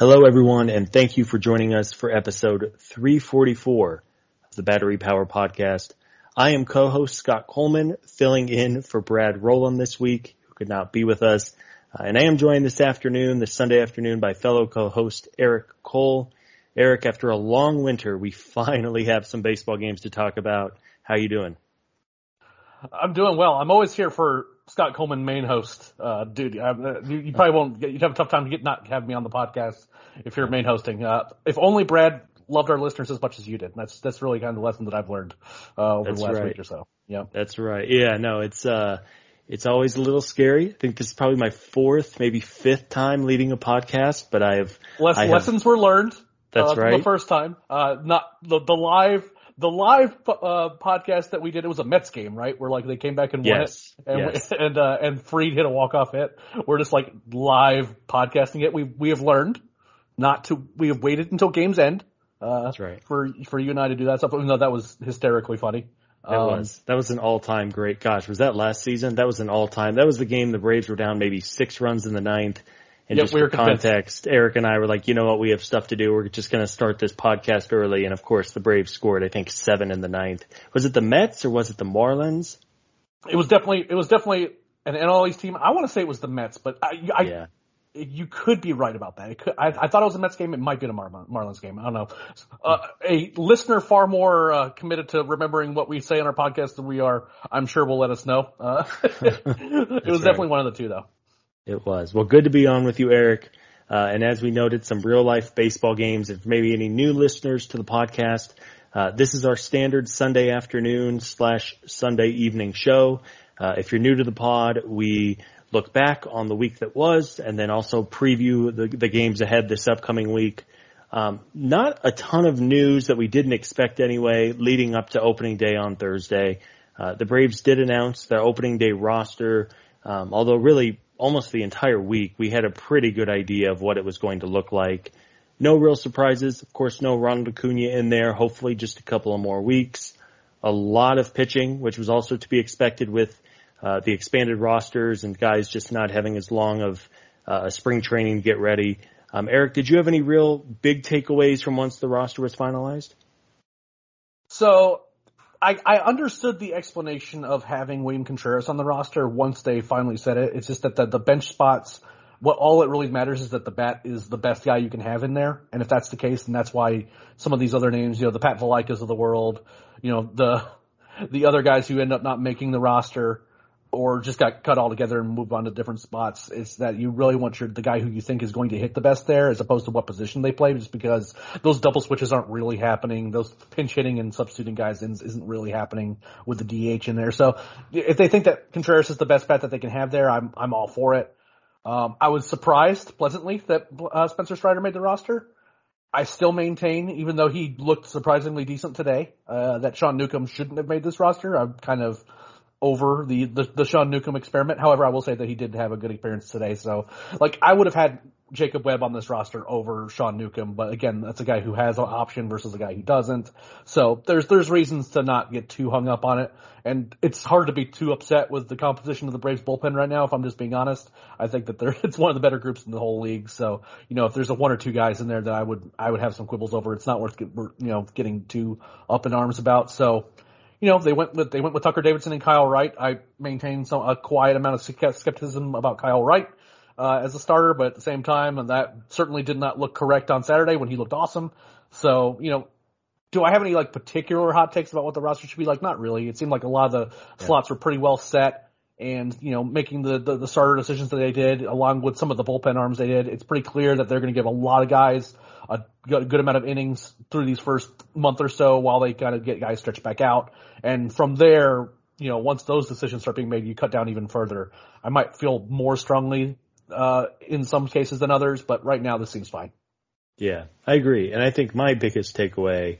Hello, everyone, and thank you for joining us for episode 344 of the Battery Power Podcast. I am co-host Scott Coleman, filling in for Brad Rowland this week, who could not be with us. Uh, and I am joined this afternoon, this Sunday afternoon, by fellow co-host Eric Cole. Eric, after a long winter, we finally have some baseball games to talk about. How you doing? I'm doing well. I'm always here for Scott Coleman, main host, uh, dude. Uh, you, you, probably won't. Get, you'd have a tough time to get not have me on the podcast if you're main hosting. Uh, if only Brad loved our listeners as much as you did. That's that's really kind of the lesson that I've learned uh, over that's the last right. week or so. Yeah, that's right. Yeah, no, it's uh, it's always a little scary. I think this is probably my fourth, maybe fifth time leading a podcast, but I have Less, I have, lessons were learned. That's uh, right. The first time, uh, not the the live the live uh, podcast that we did, it was a Mets game, right? Where like they came back and won it, and yes. we, and uh, and Fried hit a walk off hit. We're just like live podcasting it. We we have learned not to. We have waited until games end. Uh, That's right. For for you and I to do that stuff, even though that was hysterically funny. That um, was that was an all time great. Gosh, was that last season? That was an all time. That was the game the Braves were down maybe six runs in the ninth. And yep, just we for context, Eric and I were like, you know what, we have stuff to do. We're just going to start this podcast early. And of course, the Braves scored, I think, seven in the ninth. Was it the Mets or was it the Marlins? It was definitely, it was definitely an NL East team. I want to say it was the Mets, but I, I yeah. you could be right about that. Could, I, I, thought it was a Mets game. It might be a Mar- Marlins game. I don't know. Uh, a listener far more uh, committed to remembering what we say on our podcast than we are, I'm sure will let us know. Uh, it was right. definitely one of the two, though. It was. Well, good to be on with you, Eric. Uh, and as we noted, some real life baseball games. If maybe any new listeners to the podcast, uh, this is our standard Sunday afternoon slash Sunday evening show. Uh, if you're new to the pod, we look back on the week that was and then also preview the, the games ahead this upcoming week. Um, not a ton of news that we didn't expect anyway leading up to opening day on Thursday. Uh, the Braves did announce their opening day roster, um, although really almost the entire week, we had a pretty good idea of what it was going to look like. No real surprises. Of course, no Ronald Acuna in there. Hopefully just a couple of more weeks. A lot of pitching, which was also to be expected with uh, the expanded rosters and guys just not having as long of uh, a spring training to get ready. Um, Eric, did you have any real big takeaways from once the roster was finalized? So I, I understood the explanation of having William Contreras on the roster once they finally said it. It's just that the, the bench spots, what all it really matters is that the bat is the best guy you can have in there. And if that's the case, then that's why some of these other names, you know, the Pat Valaikas of the world, you know, the, the other guys who end up not making the roster or just got cut altogether and moved on to different spots. It's that you really want your, the guy who you think is going to hit the best there as opposed to what position they play just because those double switches aren't really happening. Those pinch hitting and substituting guys isn't really happening with the DH in there. So if they think that Contreras is the best bet that they can have there, I'm, I'm all for it. Um, I was surprised pleasantly that uh, Spencer Strider made the roster. I still maintain, even though he looked surprisingly decent today, uh, that Sean Newcomb shouldn't have made this roster. I'm kind of over the, the, the Sean Newcomb experiment. However, I will say that he did have a good appearance today. So, like, I would have had Jacob Webb on this roster over Sean Newcomb, but again, that's a guy who has an option versus a guy who doesn't. So there's there's reasons to not get too hung up on it, and it's hard to be too upset with the composition of the Braves bullpen right now. If I'm just being honest, I think that they're it's one of the better groups in the whole league. So you know, if there's a one or two guys in there that I would I would have some quibbles over, it's not worth get, you know getting too up in arms about. So you know, they went with they went with Tucker Davidson and Kyle Wright. I maintain some a quiet amount of skepticism about Kyle Wright uh, as a starter, but at the same time, and that certainly did not look correct on Saturday when he looked awesome. So, you know, do I have any like particular hot takes about what the roster should be like? Not really. It seemed like a lot of the yeah. slots were pretty well set and, you know, making the, the, the starter decisions that they did along with some of the bullpen arms they did. It's pretty clear that they're going to give a lot of guys a good amount of innings through these first month or so while they kind of get guys stretched back out. And from there, you know, once those decisions start being made, you cut down even further. I might feel more strongly uh, in some cases than others, but right now this seems fine. Yeah, I agree. And I think my biggest takeaway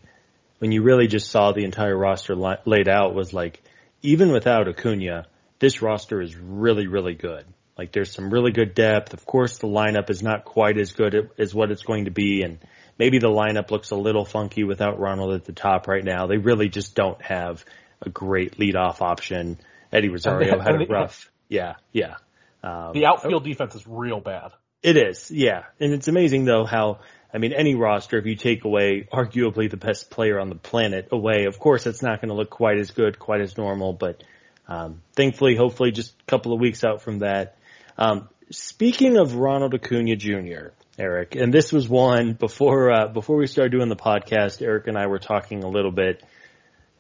when you really just saw the entire roster li- laid out was like, even without Acuna, this roster is really, really good. Like there's some really good depth. Of course, the lineup is not quite as good as what it's going to be, and maybe the lineup looks a little funky without Ronald at the top right now. They really just don't have a great leadoff option. Eddie Rosario had a rough, yeah, yeah. Um, the outfield defense is real bad. It is, yeah, and it's amazing though how I mean, any roster, if you take away arguably the best player on the planet away, of course, it's not going to look quite as good, quite as normal. But um, thankfully, hopefully, just a couple of weeks out from that, um, speaking of Ronald Acuna Jr., Eric, and this was one before uh, before we started doing the podcast. Eric and I were talking a little bit,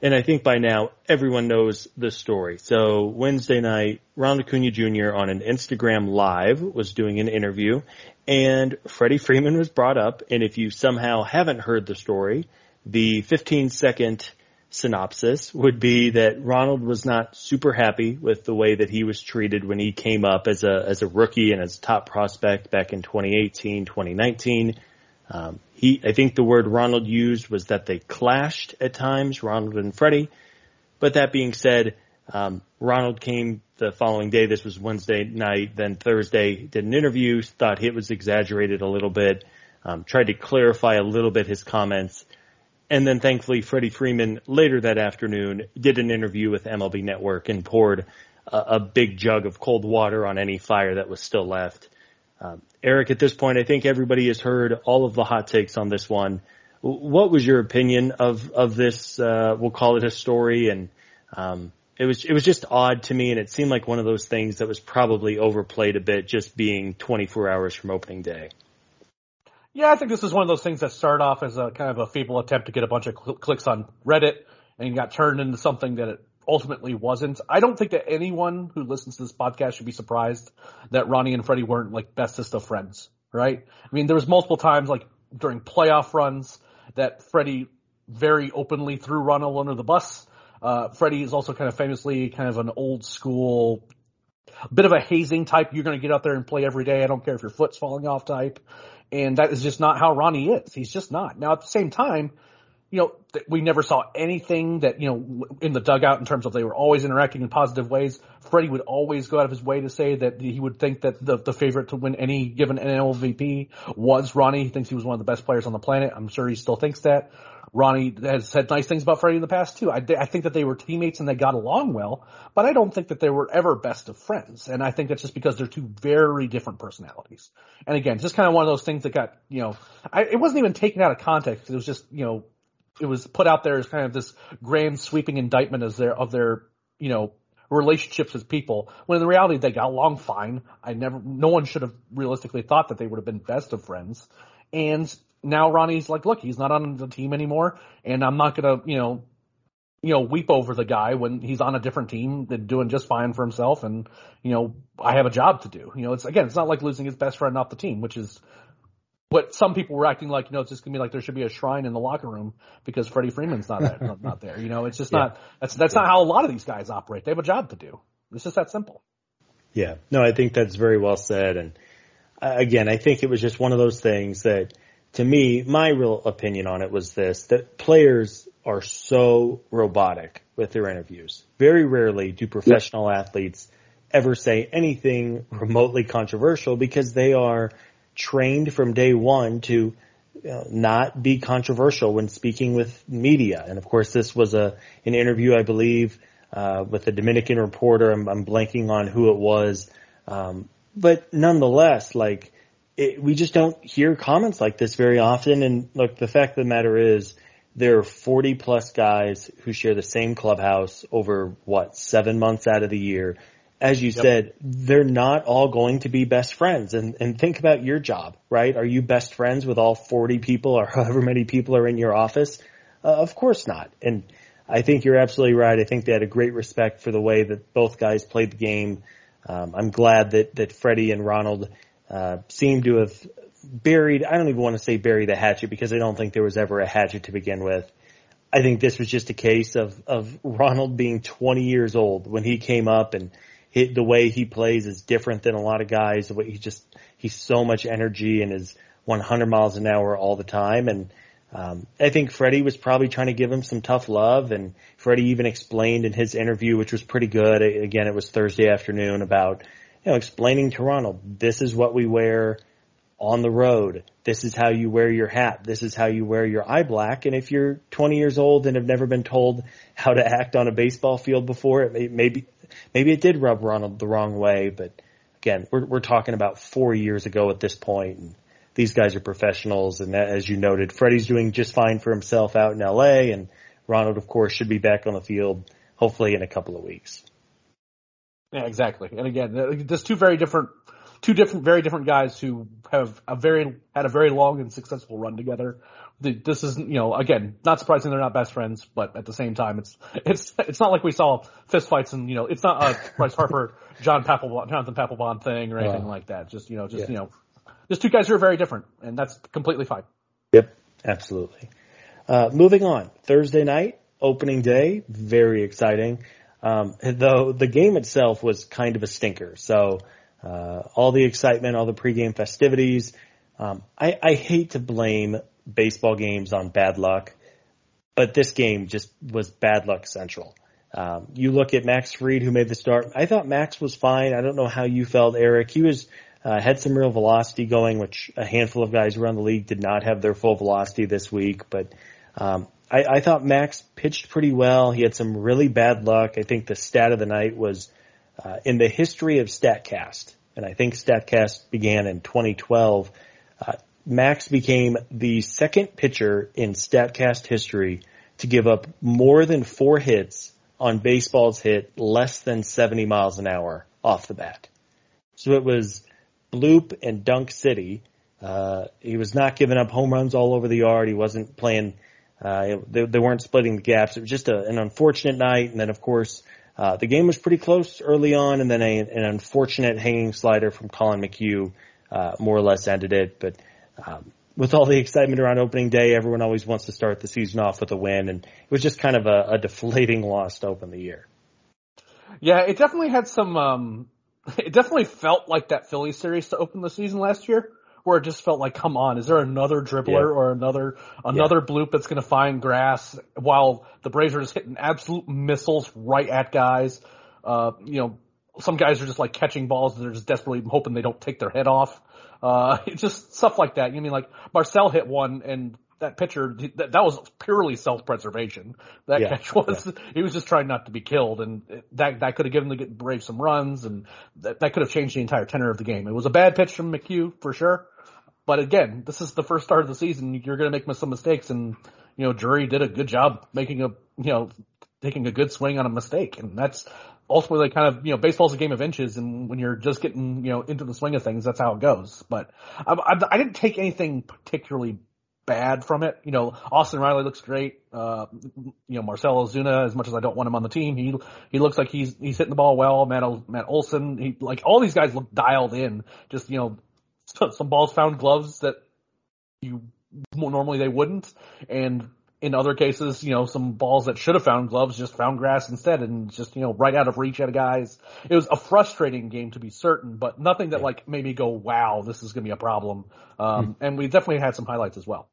and I think by now everyone knows the story. So Wednesday night, Ronald Acuna Jr. on an Instagram live was doing an interview, and Freddie Freeman was brought up. And if you somehow haven't heard the story, the 15 second synopsis would be that Ronald was not super happy with the way that he was treated when he came up as a as a rookie and as a top prospect back in 2018, 2019. Um, he, I think the word Ronald used was that they clashed at times, Ronald and Freddie. But that being said, um, Ronald came the following day. This was Wednesday night. Then Thursday did an interview. Thought it was exaggerated a little bit. Um, tried to clarify a little bit his comments. And then thankfully, Freddie Freeman later that afternoon did an interview with MLB Network and poured a, a big jug of cold water on any fire that was still left. Um, Eric, at this point, I think everybody has heard all of the hot takes on this one. What was your opinion of of this? Uh, we'll call it a story, and um, it was it was just odd to me, and it seemed like one of those things that was probably overplayed a bit, just being 24 hours from opening day. Yeah, I think this is one of those things that started off as a kind of a feeble attempt to get a bunch of cl- clicks on Reddit and got turned into something that it ultimately wasn't. I don't think that anyone who listens to this podcast should be surprised that Ronnie and Freddie weren't like bestest of friends, right? I mean, there was multiple times like during playoff runs that Freddie very openly threw Ronald under the bus. Uh, Freddie is also kind of famously kind of an old school bit of a hazing type. You're going to get out there and play every day. I don't care if your foot's falling off type. And that is just not how Ronnie is. He's just not. Now at the same time, you know, we never saw anything that, you know, in the dugout in terms of they were always interacting in positive ways. Freddie would always go out of his way to say that he would think that the, the favorite to win any given NL was Ronnie. He thinks he was one of the best players on the planet. I'm sure he still thinks that. Ronnie has said nice things about Freddie in the past too. I, I think that they were teammates and they got along well, but I don't think that they were ever best of friends. And I think that's just because they're two very different personalities. And again, just kind of one of those things that got, you know, I, it wasn't even taken out of context. It was just, you know, it was put out there as kind of this grand sweeping indictment as their, of their, you know, relationships as people. When in reality they got along fine. I never, no one should have realistically thought that they would have been best of friends. And now Ronnie's like, look, he's not on the team anymore, and I'm not gonna, you know, you know, weep over the guy when he's on a different team that's doing just fine for himself, and you know, I have a job to do. You know, it's again, it's not like losing his best friend off the team, which is what some people were acting like. You know, it's just gonna be like there should be a shrine in the locker room because Freddie Freeman's not there, not there. You know, it's just yeah. not that's that's yeah. not how a lot of these guys operate. They have a job to do. It's just that simple. Yeah, no, I think that's very well said, and uh, again, I think it was just one of those things that to me, my real opinion on it was this, that players are so robotic with their interviews. Very rarely do professional athletes ever say anything remotely controversial because they are trained from day one to know, not be controversial when speaking with media. And of course, this was a an interview, I believe, uh, with a Dominican reporter. I'm, I'm, blanking on who it was, um, but nonetheless, like it, we just don't hear comments like this very often. And look, the fact of the matter is, there are 40 plus guys who share the same clubhouse over what seven months out of the year. As you yep. said, they're not all going to be best friends. And, and think about your job, right? Are you best friends with all 40 people or however many people are in your office? Uh, of course not. And I think you're absolutely right. I think they had a great respect for the way that both guys played the game. Um, I'm glad that, that Freddie and Ronald, uh, seemed to have buried, I don't even want to say bury the hatchet because I don't think there was ever a hatchet to begin with. I think this was just a case of, of Ronald being 20 years old when he came up and hit, the way he plays is different than a lot of guys. The way he just, he's so much energy and is 100 miles an hour all the time. And, um, I think Freddie was probably trying to give him some tough love and Freddie even explained in his interview, which was pretty good. Again, it was Thursday afternoon about, you know, explaining to Ronald, this is what we wear on the road. This is how you wear your hat. This is how you wear your eye black. And if you're 20 years old and have never been told how to act on a baseball field before, it may, maybe maybe it did rub Ronald the wrong way. But again, we're we're talking about four years ago at this point, and these guys are professionals. And as you noted, Freddie's doing just fine for himself out in L.A. and Ronald, of course, should be back on the field hopefully in a couple of weeks. Yeah, exactly. And again, there's two very different two different, very different guys who have a very had a very long and successful run together. This is, you know, again, not surprising they're not best friends, but at the same time, it's it's it's not like we saw fistfights and you know, it's not a Bryce Harper, John Papelbon, Jonathan Papelbon thing or anything uh, like that. Just you know, just yeah. you know, just two guys who are very different, and that's completely fine. Yep, absolutely. Uh, moving on, Thursday night, opening day, very exciting. Um, though the game itself was kind of a stinker. So uh, all the excitement, all the pregame festivities. Um, I, I hate to blame baseball games on bad luck, but this game just was bad luck central. Um, you look at Max Fried, who made the start. I thought Max was fine. I don't know how you felt, Eric. He was uh, had some real velocity going, which a handful of guys around the league did not have their full velocity this week. But um, I, I thought Max pitched pretty well. He had some really bad luck. I think the stat of the night was uh, in the history of StatCast, and I think StatCast began in 2012, uh, Max became the second pitcher in StatCast history to give up more than four hits on baseballs hit less than 70 miles an hour off the bat. So it was Bloop and Dunk City. Uh, he was not giving up home runs all over the yard. He wasn't playing, uh, they, they weren't splitting the gaps. It was just a, an unfortunate night. And then of course, uh, the game was pretty close early on, and then a, an unfortunate hanging slider from Collin McHugh uh, more or less ended it. But um, with all the excitement around opening day, everyone always wants to start the season off with a win, and it was just kind of a, a deflating loss to open the year. Yeah, it definitely had some. Um, it definitely felt like that Philly series to open the season last year where it just felt like, come on, is there another dribbler yeah. or another another yeah. bloop that's going to find grass while the Braves are just hitting absolute missiles right at guys? Uh, you know, some guys are just like catching balls and they're just desperately hoping they don't take their head off. Uh, just stuff like that. You mean like Marcell hit one and that pitcher that, that was purely self-preservation. That yeah, catch was yeah. he was just trying not to be killed, and that that could have given the Braves some runs, and that that could have changed the entire tenor of the game. It was a bad pitch from McHugh for sure, but again, this is the first start of the season. You're going to make some mistakes, and you know Drury did a good job making a you know taking a good swing on a mistake, and that's ultimately kind of you know baseball's a game of inches, and when you're just getting you know into the swing of things, that's how it goes. But I, I, I didn't take anything particularly bad from it. You know, Austin Riley looks great. Uh, you know, Marcell Ozuna, as much as I don't want him on the team, he he looks like he's he's hitting the ball well. Matt Matt Olson, he like all these guys look dialed in. Just you know, some balls found gloves that you normally they wouldn't, and in other cases, you know, some balls that should have found gloves just found grass instead and just, you know, right out of reach of guys. It was a frustrating game to be certain, but nothing that like made me go, wow, this is going to be a problem. Um, hmm. and we definitely had some highlights as well.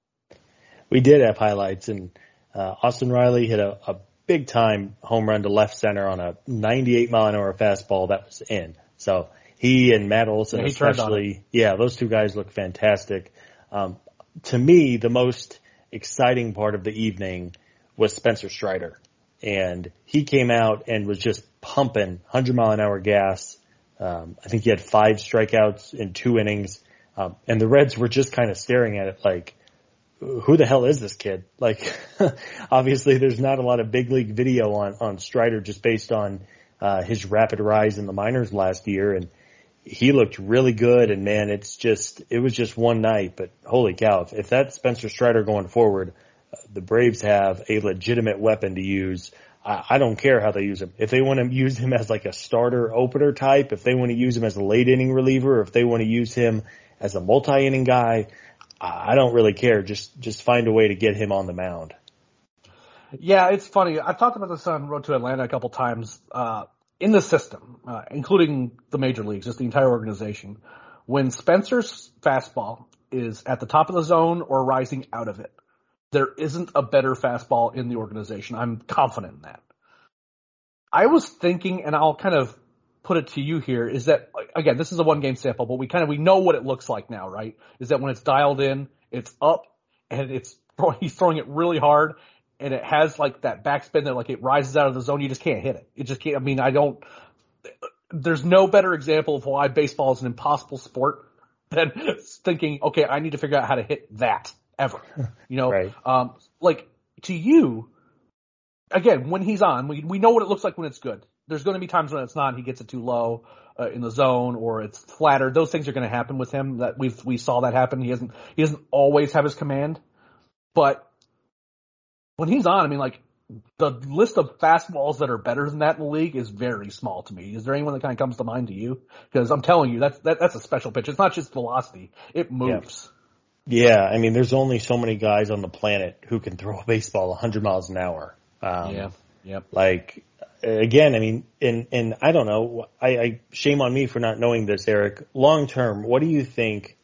We did have highlights and, uh, Austin Riley hit a, a big time home run to left center on a 98 mile an hour fastball that was in. So he and Matt Olson Yeah, he turned on especially, yeah, those two guys look fantastic. Um, to me, the most exciting part of the evening was Spencer Strider. And he came out and was just pumping 100 mile an hour gas. Um, I think he had five strikeouts in two innings. Um, and the Reds were just kind of staring at it like, who the hell is this kid? Like, obviously there's not a lot of big league video on, on Strider just based on, uh, his rapid rise in the minors last year. And he looked really good. And man, it's just, it was just one night, but holy cow, if, if that's Spencer Strider going forward, uh, the Braves have a legitimate weapon to use. I, I don't care how they use him. If they want to use him as like a starter opener type, if they want to use him as a late inning reliever, if they want to use him as a multi inning guy, I don't really care. Just just find a way to get him on the mound. Yeah, it's funny. I've talked about this on Road to Atlanta a couple times. Uh, in the system, uh, including the major leagues, just the entire organization, when Spencer's fastball is at the top of the zone or rising out of it, there isn't a better fastball in the organization. I'm confident in that. I was thinking, and I'll kind of put it to you here, is that again, this is a one game sample, but we kind of we know what it looks like now, right? Is that when it's dialed in, it's up and it's he's throwing it really hard and it has like that backspin that like it rises out of the zone. You just can't hit it. It just can't. I mean, I don't. There's no better example of why baseball is an impossible sport than thinking, okay, I need to figure out how to hit that ever. You know, Right. um, like to you, again, when he's on, we we know what it looks like when it's good. There's going to be times when it's not. He gets it too low uh, in the zone, or it's flatter. Those things are going to happen with him. That we we saw that happen. He doesn't he doesn't always have his command, but when he's on, I mean, like the list of fastballs that are better than that in the league is very small to me. Is there anyone that kind of comes to mind to you? Because I'm telling you, that's that, that's a special pitch. It's not just velocity; it moves. Yeah, I mean, there's only so many guys on the planet who can throw a baseball 100 miles an hour. Um, Yeah. Yep. Like again, I mean, and and I don't know. I, I shame on me for not knowing this, Eric. Long term, what do you think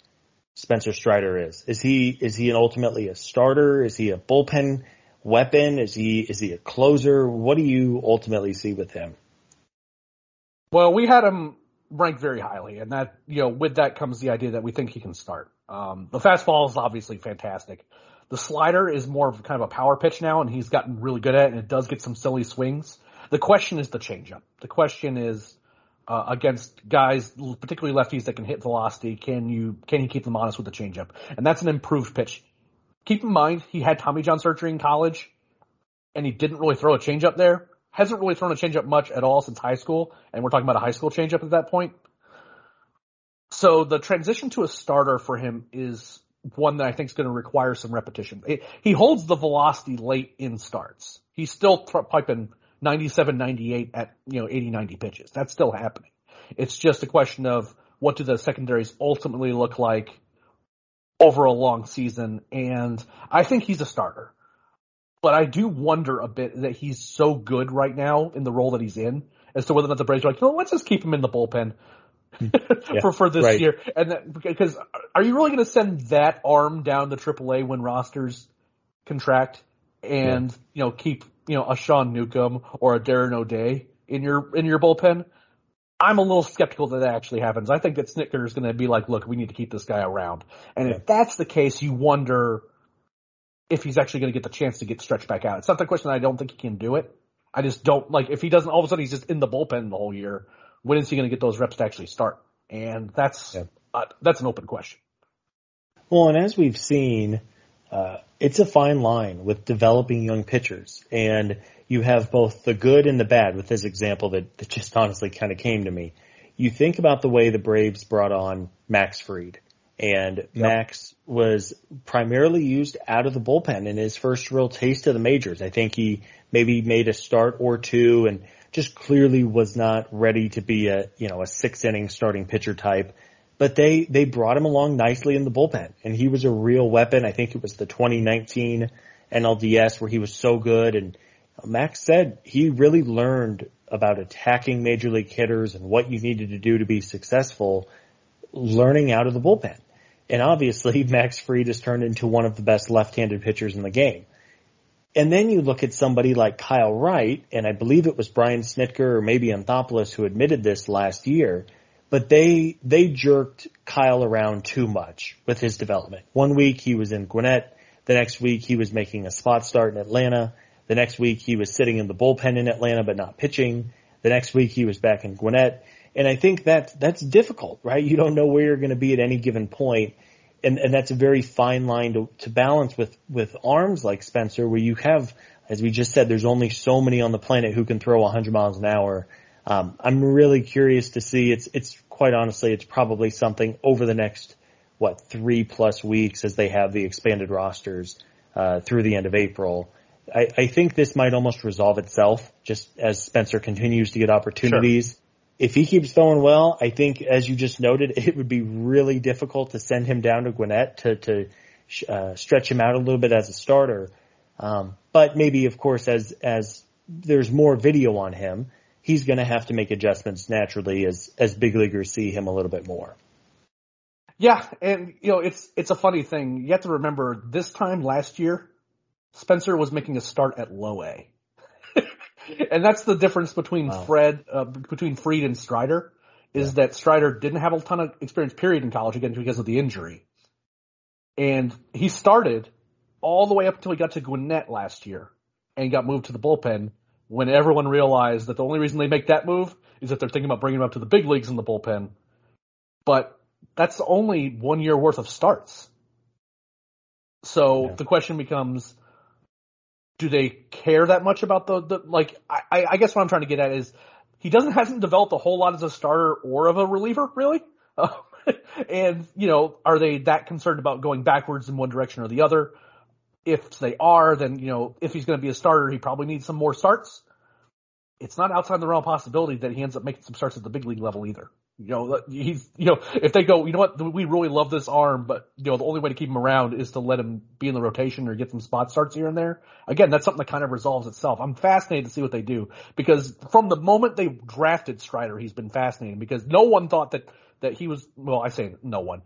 Spencer Strider is? Is he is he an ultimately a starter? Is he a bullpen weapon? Is he is he a closer? What do you ultimately see with him? Well, we had him ranked very highly, and that you know, with that comes the idea that we think he can start. Um, the fastball is obviously fantastic. The slider is more of kind of a power pitch now, and he's gotten really good at it, and it does get some silly swings. The question is the changeup. The question is uh, against guys, particularly lefties that can hit velocity, can you can you keep them honest with the changeup? And that's an improved pitch. Keep in mind he had Tommy John surgery in college, and he didn't really throw a changeup there. Hasn't really thrown a changeup much at all since high school, and we're talking about a high school changeup at that point. So the transition to a starter for him is one that I think is going to require some repetition. It, he holds the velocity late in starts. He's still th- piping 97, 98 at, you know, 80, 90 pitches. That's still happening. It's just a question of what do the secondaries ultimately look like over a long season. And I think he's a starter, but I do wonder a bit that he's so good right now in the role that he's in as to whether or not the Braves are like, know, let's just keep him in the bullpen hmm. for for this right. year. And that, because are you really going to send that arm down to AAA when rosters contract and you know keep you know a Sean Newcomb or a Darren O'Day in your in your bullpen? I'm a little skeptical that that actually happens. I think that Snitker is going to be like, look, we need to keep this guy around. And if that's the case, you wonder if he's actually going to get the chance to get stretched back out. It's not the question that I don't think he can do it. I just don't like if he doesn't all of a sudden he's just in the bullpen the whole year. When is he going to get those reps to actually start? And that's Yeah. uh, that's an open question. Well, and as we've seen, uh, it's a fine line with developing young pitchers, and you have both the good and the bad. With this example that, that just honestly kind of came to me, you think about the way the Braves brought on Max Fried, and Max was primarily used out of the bullpen in his first real taste of the majors. I think he maybe made a start or two, and just clearly was not ready to be a you know a six inning starting pitcher type but they they brought him along nicely in the bullpen, and he was a real weapon. I think it was the 2019 NLDS where he was so good, and Max said he really learned about attacking major league hitters and what you needed to do to be successful, learning out of the bullpen. And obviously, Max Fried has turned into one of the best left-handed pitchers in the game. And then you look at somebody like Kyle Wright, and I believe it was Brian Snitker or maybe Anthopoulos who admitted this last year but they they jerked Kyle around too much with his development. One week he was in Gwinnett, the next week he was making a spot start in Atlanta, the next week he was sitting in the bullpen in Atlanta but not pitching, the next week he was back in Gwinnett. And I think that that's difficult, right? You don't know where you're going to be at any given point. And, and that's a very fine line to, to balance with, with arms like Spencer, where you have, as we just said, there's only so many on the planet who can throw 100 miles an hour. Um, I'm really curious to see. It's it's quite honestly, it's probably something over the next what three plus weeks as they have the expanded rosters uh, through the end of April. I, I think this might almost resolve itself just as Spencer continues to get opportunities. Sure. If he keeps throwing well, I think, as you just noted, it would be really difficult to send him down to Gwinnett to to uh, stretch him out a little bit as a starter. Um, but maybe, of course, as as there's more video on him, he's going to have to make adjustments naturally as as big leaguers see him a little bit more. Yeah, and you know it's it's a funny thing. You have to remember this time last year, Spencer was making a start at low A, and that's the difference between wow. Fred uh, between Fried and Strider. Is yeah. that Strider didn't have a ton of experience period in college again because of the injury, and he started all the way up until he got to Gwinnett last year and got moved to the bullpen when everyone realized that the only reason they make that move is that they're thinking about bringing him up to the big leagues in the bullpen. But that's only one year worth of starts. So yeah. the question becomes, do they care that much about the, the like, I, I guess what I'm trying to get at is he doesn't, hasn't developed a whole lot as a starter or of a reliever, really. and, you know, are they that concerned about going backwards in one direction or the other? if they are, then, you know, if he's going to be a starter, he probably needs some more starts. It's not outside the realm of possibility that he ends up making some starts at the big league level either. You know, he's, you know, if they go, you know what, we really love this arm, but, you know, the only way to keep him around is to let him be in the rotation or get some spot starts here and there. Again, that's something that kind of resolves itself. I'm fascinated to see what they do because from the moment they drafted Strider, he's been fascinating because no one thought that, that he was, well, I say no one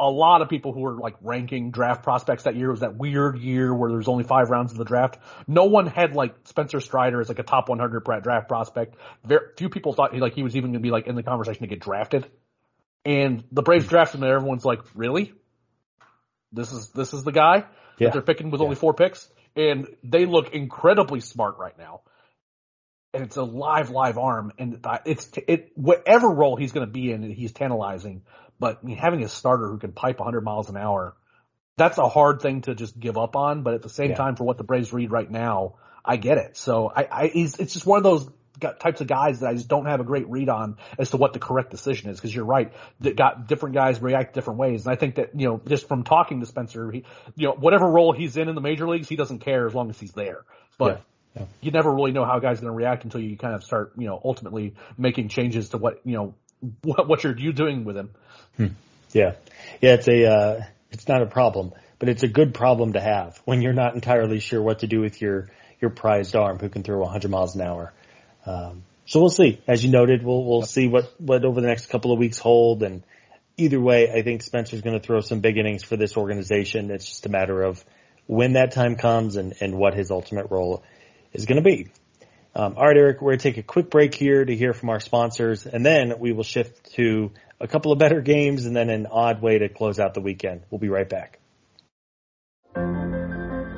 a lot of people who were like ranking draft prospects that year. It was that weird year where there's only five rounds of the draft. No one had like Spencer Strider as like a top 100 draft prospect. Very few people thought he, like he was even going to be like in the conversation to get drafted. And the Braves hmm. drafted him, and everyone's like, "Really? This is this is the guy yeah. that they're picking with yeah. only four picks?" And they look incredibly smart right now. And it's a live, live arm, and it's it whatever role he's going to be in, he's tantalizing. But I mean, having a starter who can pipe 100 miles an hour, that's a hard thing to just give up on. But at the same yeah. time, for what the Braves read right now, I get it. So I, I it's just one of those types of guys that I just don't have a great read on as to what the correct decision is. Because you're right, that got different guys react different ways, and I think that you know just from talking to Spencer, he, you know whatever role he's in in the major leagues, he doesn't care as long as he's there. But yeah. Yeah. you never really know how a guy's going to react until you kind of start, you know, ultimately making changes to what you know what, what you're you doing with him. Hmm. Yeah, yeah, it's a uh, it's not a problem, but it's a good problem to have when you're not entirely sure what to do with your your prized arm who can throw 100 miles an hour. Um, so we'll see. As you noted, we'll we'll see what what over the next couple of weeks hold. And either way, I think Spencer's going to throw some big innings for this organization. It's just a matter of when that time comes and and what his ultimate role is going to be. Um, all right, Eric, we're going to take a quick break here to hear from our sponsors, and then we will shift to a couple of better games and then an odd way to close out the weekend. We'll be right back.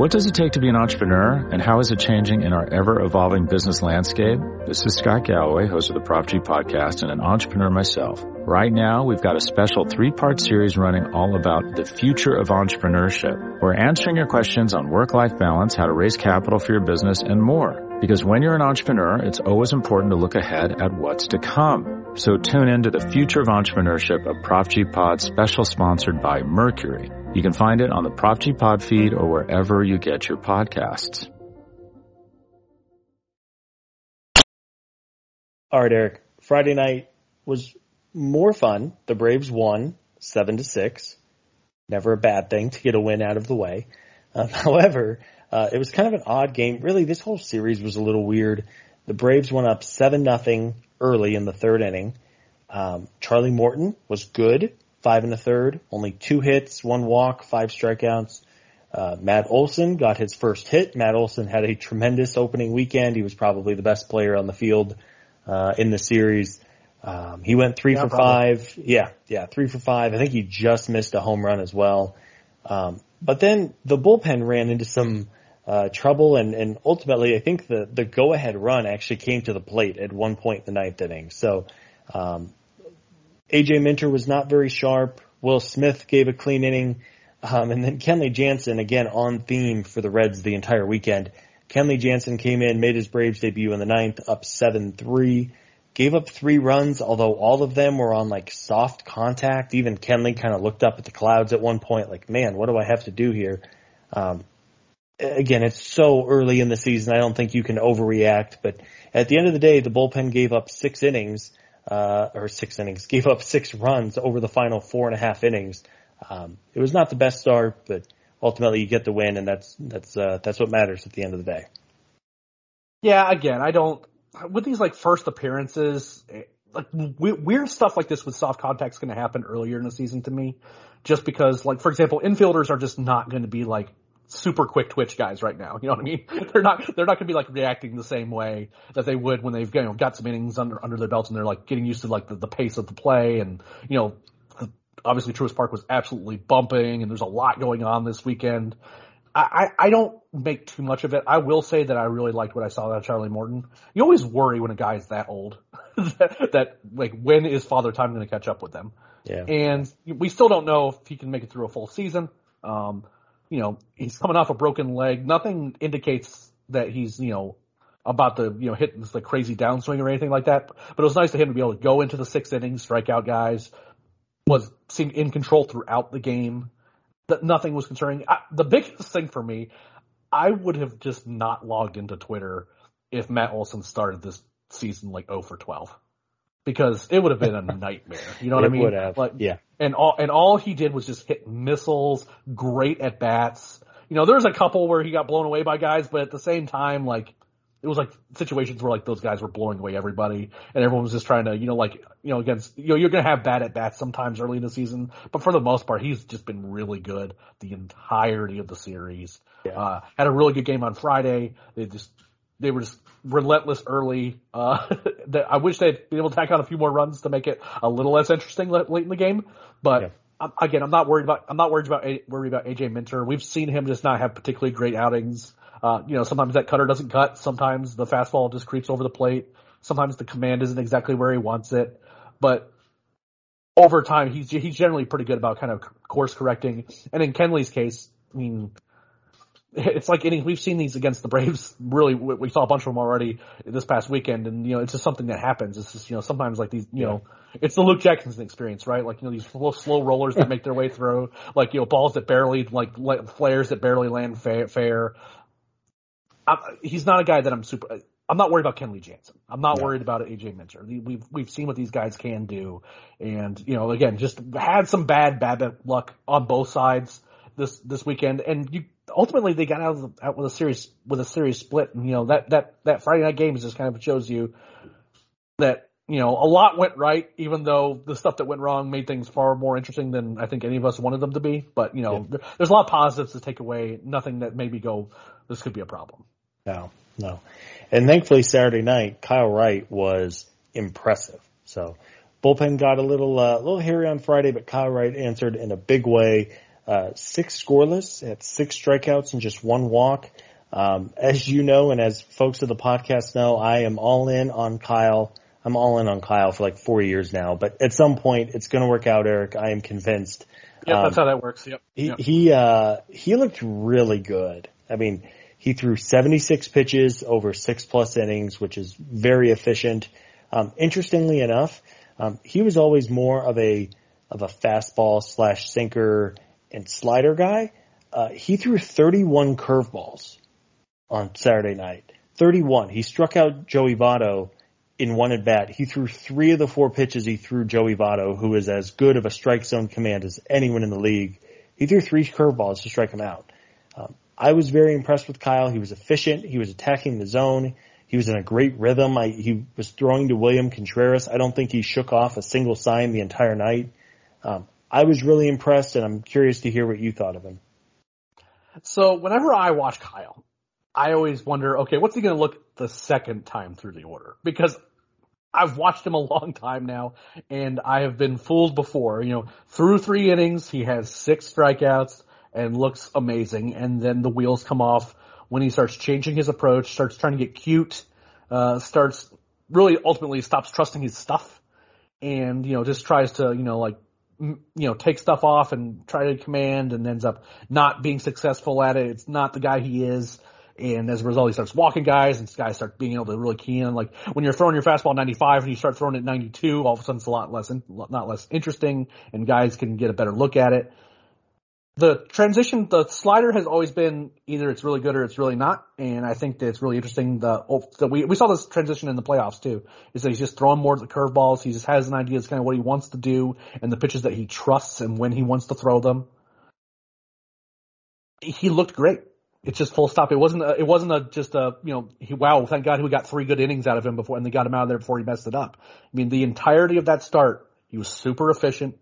What does it take to be an entrepreneur, and how is it changing in our ever evolving business landscape? This is Scott Galloway, host of the Prop G podcast, and an entrepreneur myself. Right now, we've got a special three part series running all about the future of entrepreneurship. We're answering your questions on work life balance, how to raise capital for your business, and more. Because when you're an entrepreneur, it's always important to look ahead at what's to come. So tune in to the future of entrepreneurship, a Prop G Pod special sponsored by Mercury. You can find it on the Prop G Pod feed or wherever you get your podcasts. All right, Eric. Friday night was more fun. The Braves won seven to six. Never a bad thing to get a win out of the way. Um, however, uh, it was kind of an odd game. Really, this whole series was a little weird. The Braves went up seven nothing early in the third inning. Um, Charlie Morton was good, five and a third, only two hits, one walk, five strikeouts. Uh, Matt Olson got his first hit. Matt Olson had a tremendous opening weekend. He was probably the best player on the field uh, in the series. Um, he went three Yeah, for probably. five. Yeah, yeah, three for five. I think he just missed a home run as well. Um, but then the bullpen ran into some uh, trouble, and, and ultimately, I think the the go ahead run actually came to the plate at one point in the ninth inning. So um, AJ Minter was not very sharp. Will Smith gave a clean inning. Um, and then Kenley Jansen, again on theme for the Reds the entire weekend. Kenley Jansen came in, made his Braves debut in the ninth, up 7-3. Gave up three runs, although all of them were on like soft contact. Even Kenley kind of looked up at the clouds at one point, like, man, what do I have to do here? Um, again, it's so early in the season. I don't think you can overreact, but at the end of the day, the bullpen gave up six innings, uh, or six innings, gave up six runs over the final four and a half innings. Um, it was not the best start, but ultimately you get the win, and that's that's uh, that's what matters at the end of the day. Yeah, again, I don't with these like first appearances, eh, like weird stuff like this with soft contact's going to happen earlier in the season to me, just because like for example, infielders are just not going to be like super quick twitch guys right now. You know what I mean? They're not they're not going to be like reacting the same way that they would when they've you know got some innings under under their belts and they're like getting used to like the, the pace of the play and you know the, obviously Truist Park was absolutely bumping and there's a lot going on this weekend. I, I I don't make too much of it. I will say that I really liked what I saw out of Charlie Morton. You always worry when a guy is that old that, that like when is father time going to catch up with them? Yeah. And we still don't know if he can make it through a full season. Um, you know, he's coming off a broken leg. Nothing indicates that he's, you know, about to, you know, hit this like crazy downswing or anything like that. But it was nice to him to be able to go into the sixth inning, strike out guys, was seemed in control throughout the game. That nothing was concerning. I, the biggest thing for me, I would have just not logged into Twitter if Matt Olson started this season like 0 for 12. Because it would have been a nightmare. You know what I mean? would have. Like, yeah. and all and all he did was just hit missiles, great at bats. You know, there was a couple where he got blown away by guys, but at the same time, like it was like situations where like those guys were blowing away everybody, and everyone was just trying to, you know, like you know, against you know, you're gonna have bad at bats sometimes early in the season, but for the most part, he's just been really good the entirety of the series. Yeah. Uh, had a really good game on Friday. They just they were just relentless early. Uh, that I wish they'd been able to tack on a few more runs to make it a little less interesting late, late in the game. But Yeah. I'm, again, I'm not worried about I'm not worried about worried about AJ Minter. We've seen him just not have particularly great outings. Uh, you know, sometimes that cutter doesn't cut. Sometimes the fastball just creeps over the plate. Sometimes the command isn't exactly where he wants it. But over time, he's he's generally pretty good about kind of course correcting. And in Kenley's case, I mean, it's like any, we've seen these against the Braves. Really, we we saw a bunch of them already this past weekend, and you know, it's just something that happens. It's just you know, sometimes like these, you know, it's the Luke Jackson experience, right? Like you know, these slow, slow rollers that make their way through, like you know, balls that barely like la- flares that barely land fair. fair. I'm, he's not a guy that I'm super. I'm not worried about Kenley Jansen. I'm not No. worried about AJ Minter. We've we've seen what these guys can do, and you know, again, just had some bad bad luck on both sides this this weekend, and you ultimately they got out, of the, out with a series with a series split, and you know that that that Friday night game just kind of shows you that you know a lot went right, even though the stuff that went wrong made things far more interesting than I think any of us wanted them to be. But you know, there, there's a lot of positives to take away. Nothing that made me go, this could be a problem. No, no. And thankfully Saturday night, Kyle Wright was impressive. So bullpen got a little, uh, little hairy on Friday, but Kyle Wright answered in a big way. Uh, six scoreless, had six strikeouts and just one walk. Um, as you know, and as folks of the podcast know, I am all in on Kyle. I'm all in on Kyle for like four years now, but at some point it's going to work out, Eric. I am convinced. Yeah, Um, that's how that works. Yep. He Yep. he uh he looked really good. I mean, he threw 76 pitches over six plus innings, which is very efficient. Um, interestingly enough, um, he was always more of a of a fastball slash sinker and slider guy. Uh, he threw 31 curveballs on Saturday night. 31. He struck out Joey Votto in one at bat. He threw three of the four pitches he threw Joey Votto, who is as good of a strike zone command as anyone in the league. He threw three curveballs to strike him out. Um, I was very impressed with Kyle. He was efficient. He was attacking the zone. He was in a great rhythm. I, he was throwing to William Contreras. I don't think he shook off a single sign the entire night. Um, I was really impressed, and I'm curious to hear what you thought of him. So whenever I watch Kyle, I always wonder, okay, what's he going to look the second time through the order? Because I've watched him a long time now, and I have been fooled before. You know, through three innings, he has six strikeouts and looks amazing, and then the wheels come off when he starts changing his approach, starts trying to get cute, uh, starts really ultimately stops trusting his stuff, and you know just tries to you know like you know take stuff off and try to command, and ends up not being successful at it. It's not the guy he is. And as a result, he starts walking guys, and guys start being able to really key in. Like when you're throwing your fastball 95 and you start throwing it 92, all of a sudden it's a lot less, not less interesting, and guys can get a better look at it. The transition, the slider has always been either it's really good or it's really not, and I think that it's really interesting. The oh, that we we saw this transition in the playoffs too. Is that he's just throwing more of the curveballs. He just has an idea. It's kind of what he wants to do, and the pitches that he trusts, and when he wants to throw them. He looked great it's just full stop. It wasn't a, it wasn't a just a you know he, wow thank God we got three good innings out of him before and they got him out of there before he messed it up. I mean the entirety of that start he was super efficient.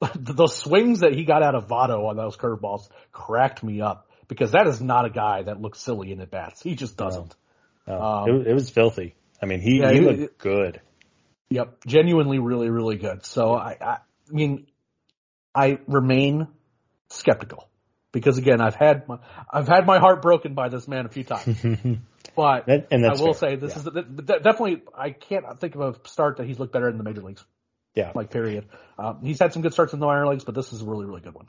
Those swings that he got out of Votto on those curveballs cracked me up because that is not a guy that looks silly in at bats. He just doesn't. No. No. Um, it, it, was filthy. I mean he yeah, he looked it, good. Yep, genuinely really really good. So I, I I mean I remain skeptical because again, I've had my, I've had my heart broken by this man a few times. but and I will fair. say this yeah. is definitely I can't think of a start that he's looked better in the major leagues. Yeah, like period. Um, he's had some good starts in the minor leagues, but this is a really really good one.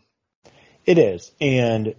It is, and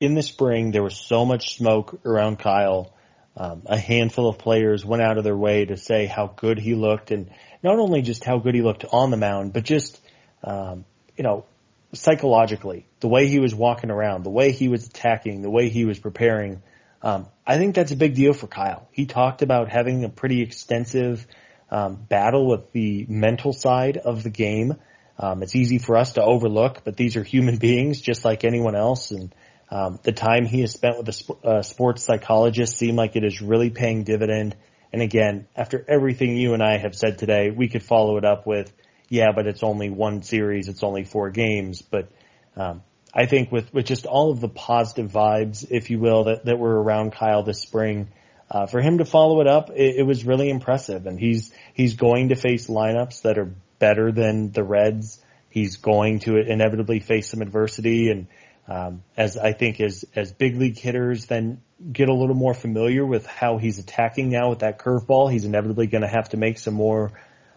in the spring there was so much smoke around Kyle. Um, a handful of players went out of their way to say how good he looked, and not only just how good he looked on the mound, but just um, you know psychologically, the way he was walking around, the way he was attacking, the way he was preparing, um, I think that's a big deal for Kyle. He talked about having a pretty extensive um, battle with the mental side of the game. Um, it's easy for us to overlook, but these are human beings just like anyone else. And um, the time he has spent with a sp- uh, sports psychologist seemed like it is really paying dividend. And again, after everything you and I have said today, we could follow it up with yeah, but it's only one series, it's only four games. But um, I think with with just all of the positive vibes, if you will, that that were around Kyle this spring, uh, for him to follow it up, it, it was really impressive. And he's he's going to face lineups that are better than the Reds. He's going to inevitably face some adversity, and um, as I think as as big league hitters then get a little more familiar with how he's attacking now with that curveball, he's inevitably going to have to make some more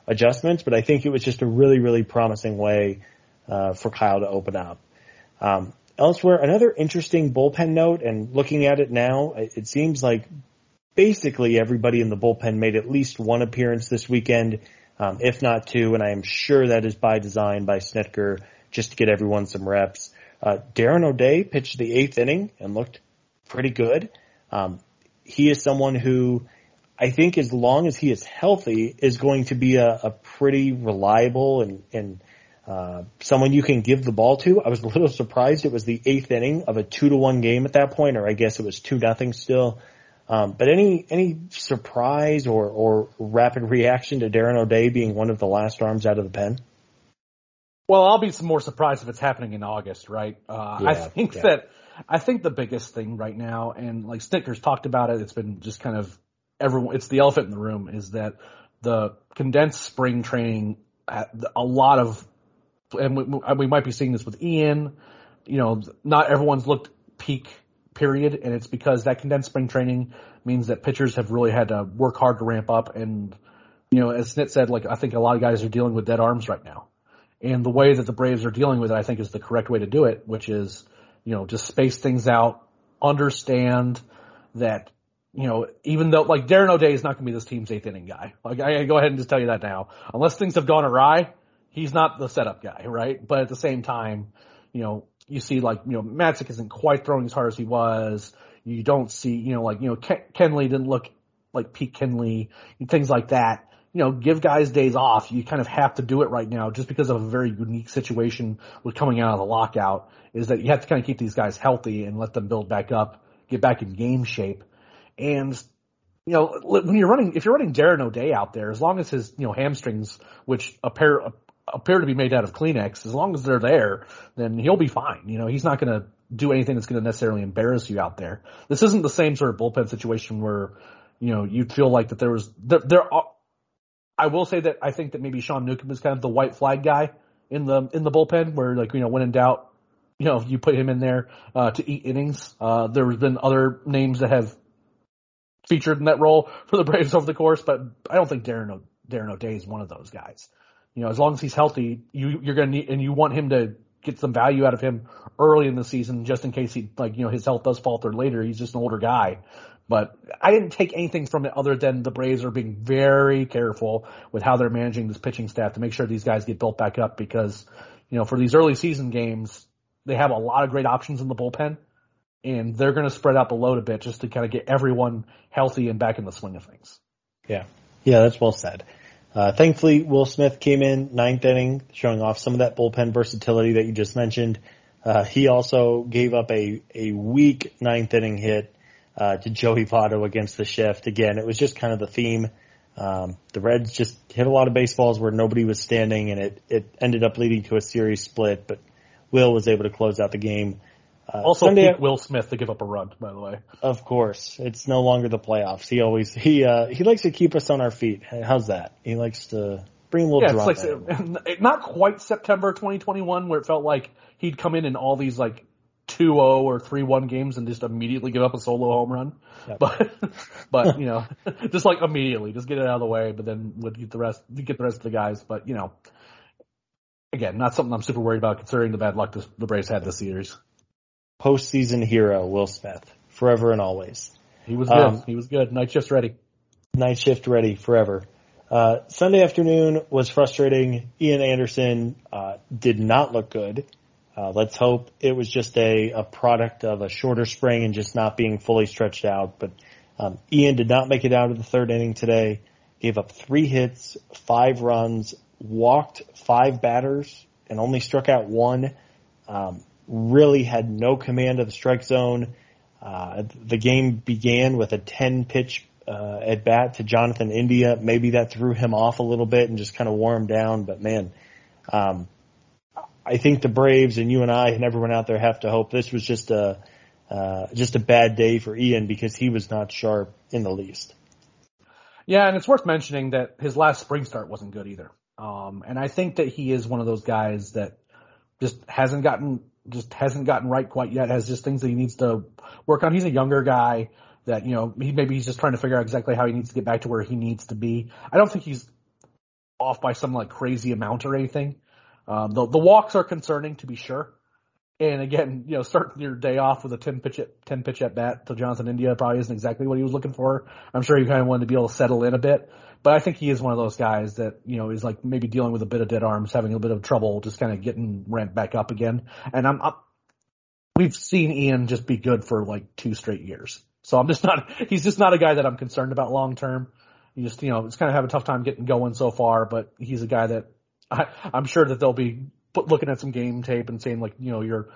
adjustments, but I think it was just a really, really promising way uh, for Kyle to open up. Um, elsewhere, another interesting bullpen note, and looking at it now, it seems like basically everybody in the bullpen made at least one appearance this weekend, um, if not two, and I am sure that is by design by Snitker just to get everyone some reps. Uh, Darren O'Day pitched the eighth inning and looked pretty good. Um, he is someone who I think as long as he is healthy, is going to be a, a pretty reliable and, and uh, someone you can give the ball to. I was a little surprised it was the eighth inning of a two to one game at that point, or I guess it was two nothing still. Um, but any any surprise or or rapid reaction to Darren O'Day being one of the last arms out of the pen? Well, I'll be more surprised if it's happening in August, right? Uh, yeah, I think yeah. that I think the biggest thing right now, and like Snitker's talked about it, it's been just kind of everyone, it's the elephant in the room is that the condensed spring training, a lot of, and we, we might be seeing this with Ian, you know, not everyone's looked peak period, and it's because that condensed spring training means that pitchers have really had to work hard to ramp up. And, you know, as Snit said, like, I think a lot of guys are dealing with dead arms right now. And the way that the Braves are dealing with it, I think is the correct way to do it, which is, you know, just space things out, understand that you know, even though like Darren O'Day is not going to be this team's eighth inning guy. Like I, I go ahead and just tell you that now. Unless things have gone awry, he's not the setup guy, right? But at the same time, you know, you see like you know Matzek isn't quite throwing as hard as he was. You don't see you know like you know Ken- Kenley didn't look like Pete Kenley, and things like that. You know, give guys days off. You kind of have to do it right now just because of a very unique situation with coming out of the lockout is that you have to kind of keep these guys healthy and let them build back up, get back in game shape and you know, when you're running, if you're running Darren O'Day out there, as long as his, you know, hamstrings, which appear, appear to be made out of Kleenex, as long as they're there, then he'll be fine. You know, he's not going to do anything that's going to necessarily embarrass you out there. This isn't the same sort of bullpen situation where, you know, you'd feel like that there was, there, there are, I will say that I think that maybe Sean Newcomb is kind of the white flag guy in the in the bullpen, where like you know when in doubt, you know you put him in there uh, to eat innings. Uh, there's been other names that have featured in that role for the Braves over the course, but I don't think Darren o- Darren O'Day is one of those guys. You know, as long as he's healthy, you you're gonna need and you want him to get some value out of him early in the season, just in case he like you know his health does falter later. He's just an older guy. But I didn't take anything from it other than the Braves are being very careful with how they're managing this pitching staff to make sure these guys get built back up because, you know, for these early season games, they have a lot of great options in the bullpen and they're going to spread out the load a bit just to kind of get everyone healthy and back in the swing of things. Yeah. Yeah, that's well said. Uh, thankfully, Will Smith came in ninth inning, showing off some of that bullpen versatility that you just mentioned. Uh, he also gave up a, a weak ninth inning hit uh, to Joey Votto against the shift. Again, it was just kind of the theme. Um, the Reds just hit a lot of baseballs where nobody was standing, and it, it ended up leading to a series split. But Will was able to close out the game. Uh, also, Sunday, Will Smith to give up a run, by the way. Of course, it's no longer the playoffs. He always he uh, he likes to keep us on our feet. How's that? He likes to bring a little yeah, it's like not quite September 2021 where it felt like he'd come in in all these like 2-0 or 3-1 games and just immediately give up a solo home run. Yep. But, but, you know, just like immediately, just get it out of the way, but then would get the rest, get the rest of the guys. But, you know, again, not something I'm super worried about considering the bad luck this, the Braves had this series. Postseason hero, Will Smith, forever and always. He was good. Um, he was good. Night shift ready. Night shift ready forever. Uh, Sunday afternoon was frustrating. Ian Anderson, uh, did not look good. Uh, let's hope it was just a, a product of a shorter spring and just not being fully stretched out. But um, Ian did not make it out of the third inning today. Gave up three hits, five runs, walked five batters, and only struck out one. Um, really had no command of the strike zone. Uh, the game began with a 10 pitch uh, at bat to Jonathan India. Maybe that threw him off a little bit and just kind of wore him down. But man, um, I think the Braves and you and I and everyone out there have to hope this was just a uh, just a bad day for Ian because he was not sharp in the least. Yeah, and it's worth mentioning that his last spring start wasn't good either. Um, and I think that he is one of those guys that just hasn't gotten just hasn't gotten right quite yet. Has just things that he needs to work on. He's a younger guy that you know he maybe he's just trying to figure out exactly how he needs to get back to where he needs to be. I don't think he's off by some like crazy amount or anything. Um, the, the walks are concerning to be sure. And again, you know, starting your day off with a 10 pitch at, 10 pitch at bat to Jonathan India probably isn't exactly what he was looking for. I'm sure he kind of wanted to be able to settle in a bit, but I think he is one of those guys that, you know, is like maybe dealing with a bit of dead arms, having a bit of trouble just kind of getting ramped back up again. And I'm, I'm we've seen Ian just be good for like two straight years. So I'm just not, he's just not a guy that I'm concerned about long term. He just, you know, it's kind of have a tough time getting going so far, but he's a guy that I, I'm sure that they'll be put, looking at some game tape and saying like, you know, you're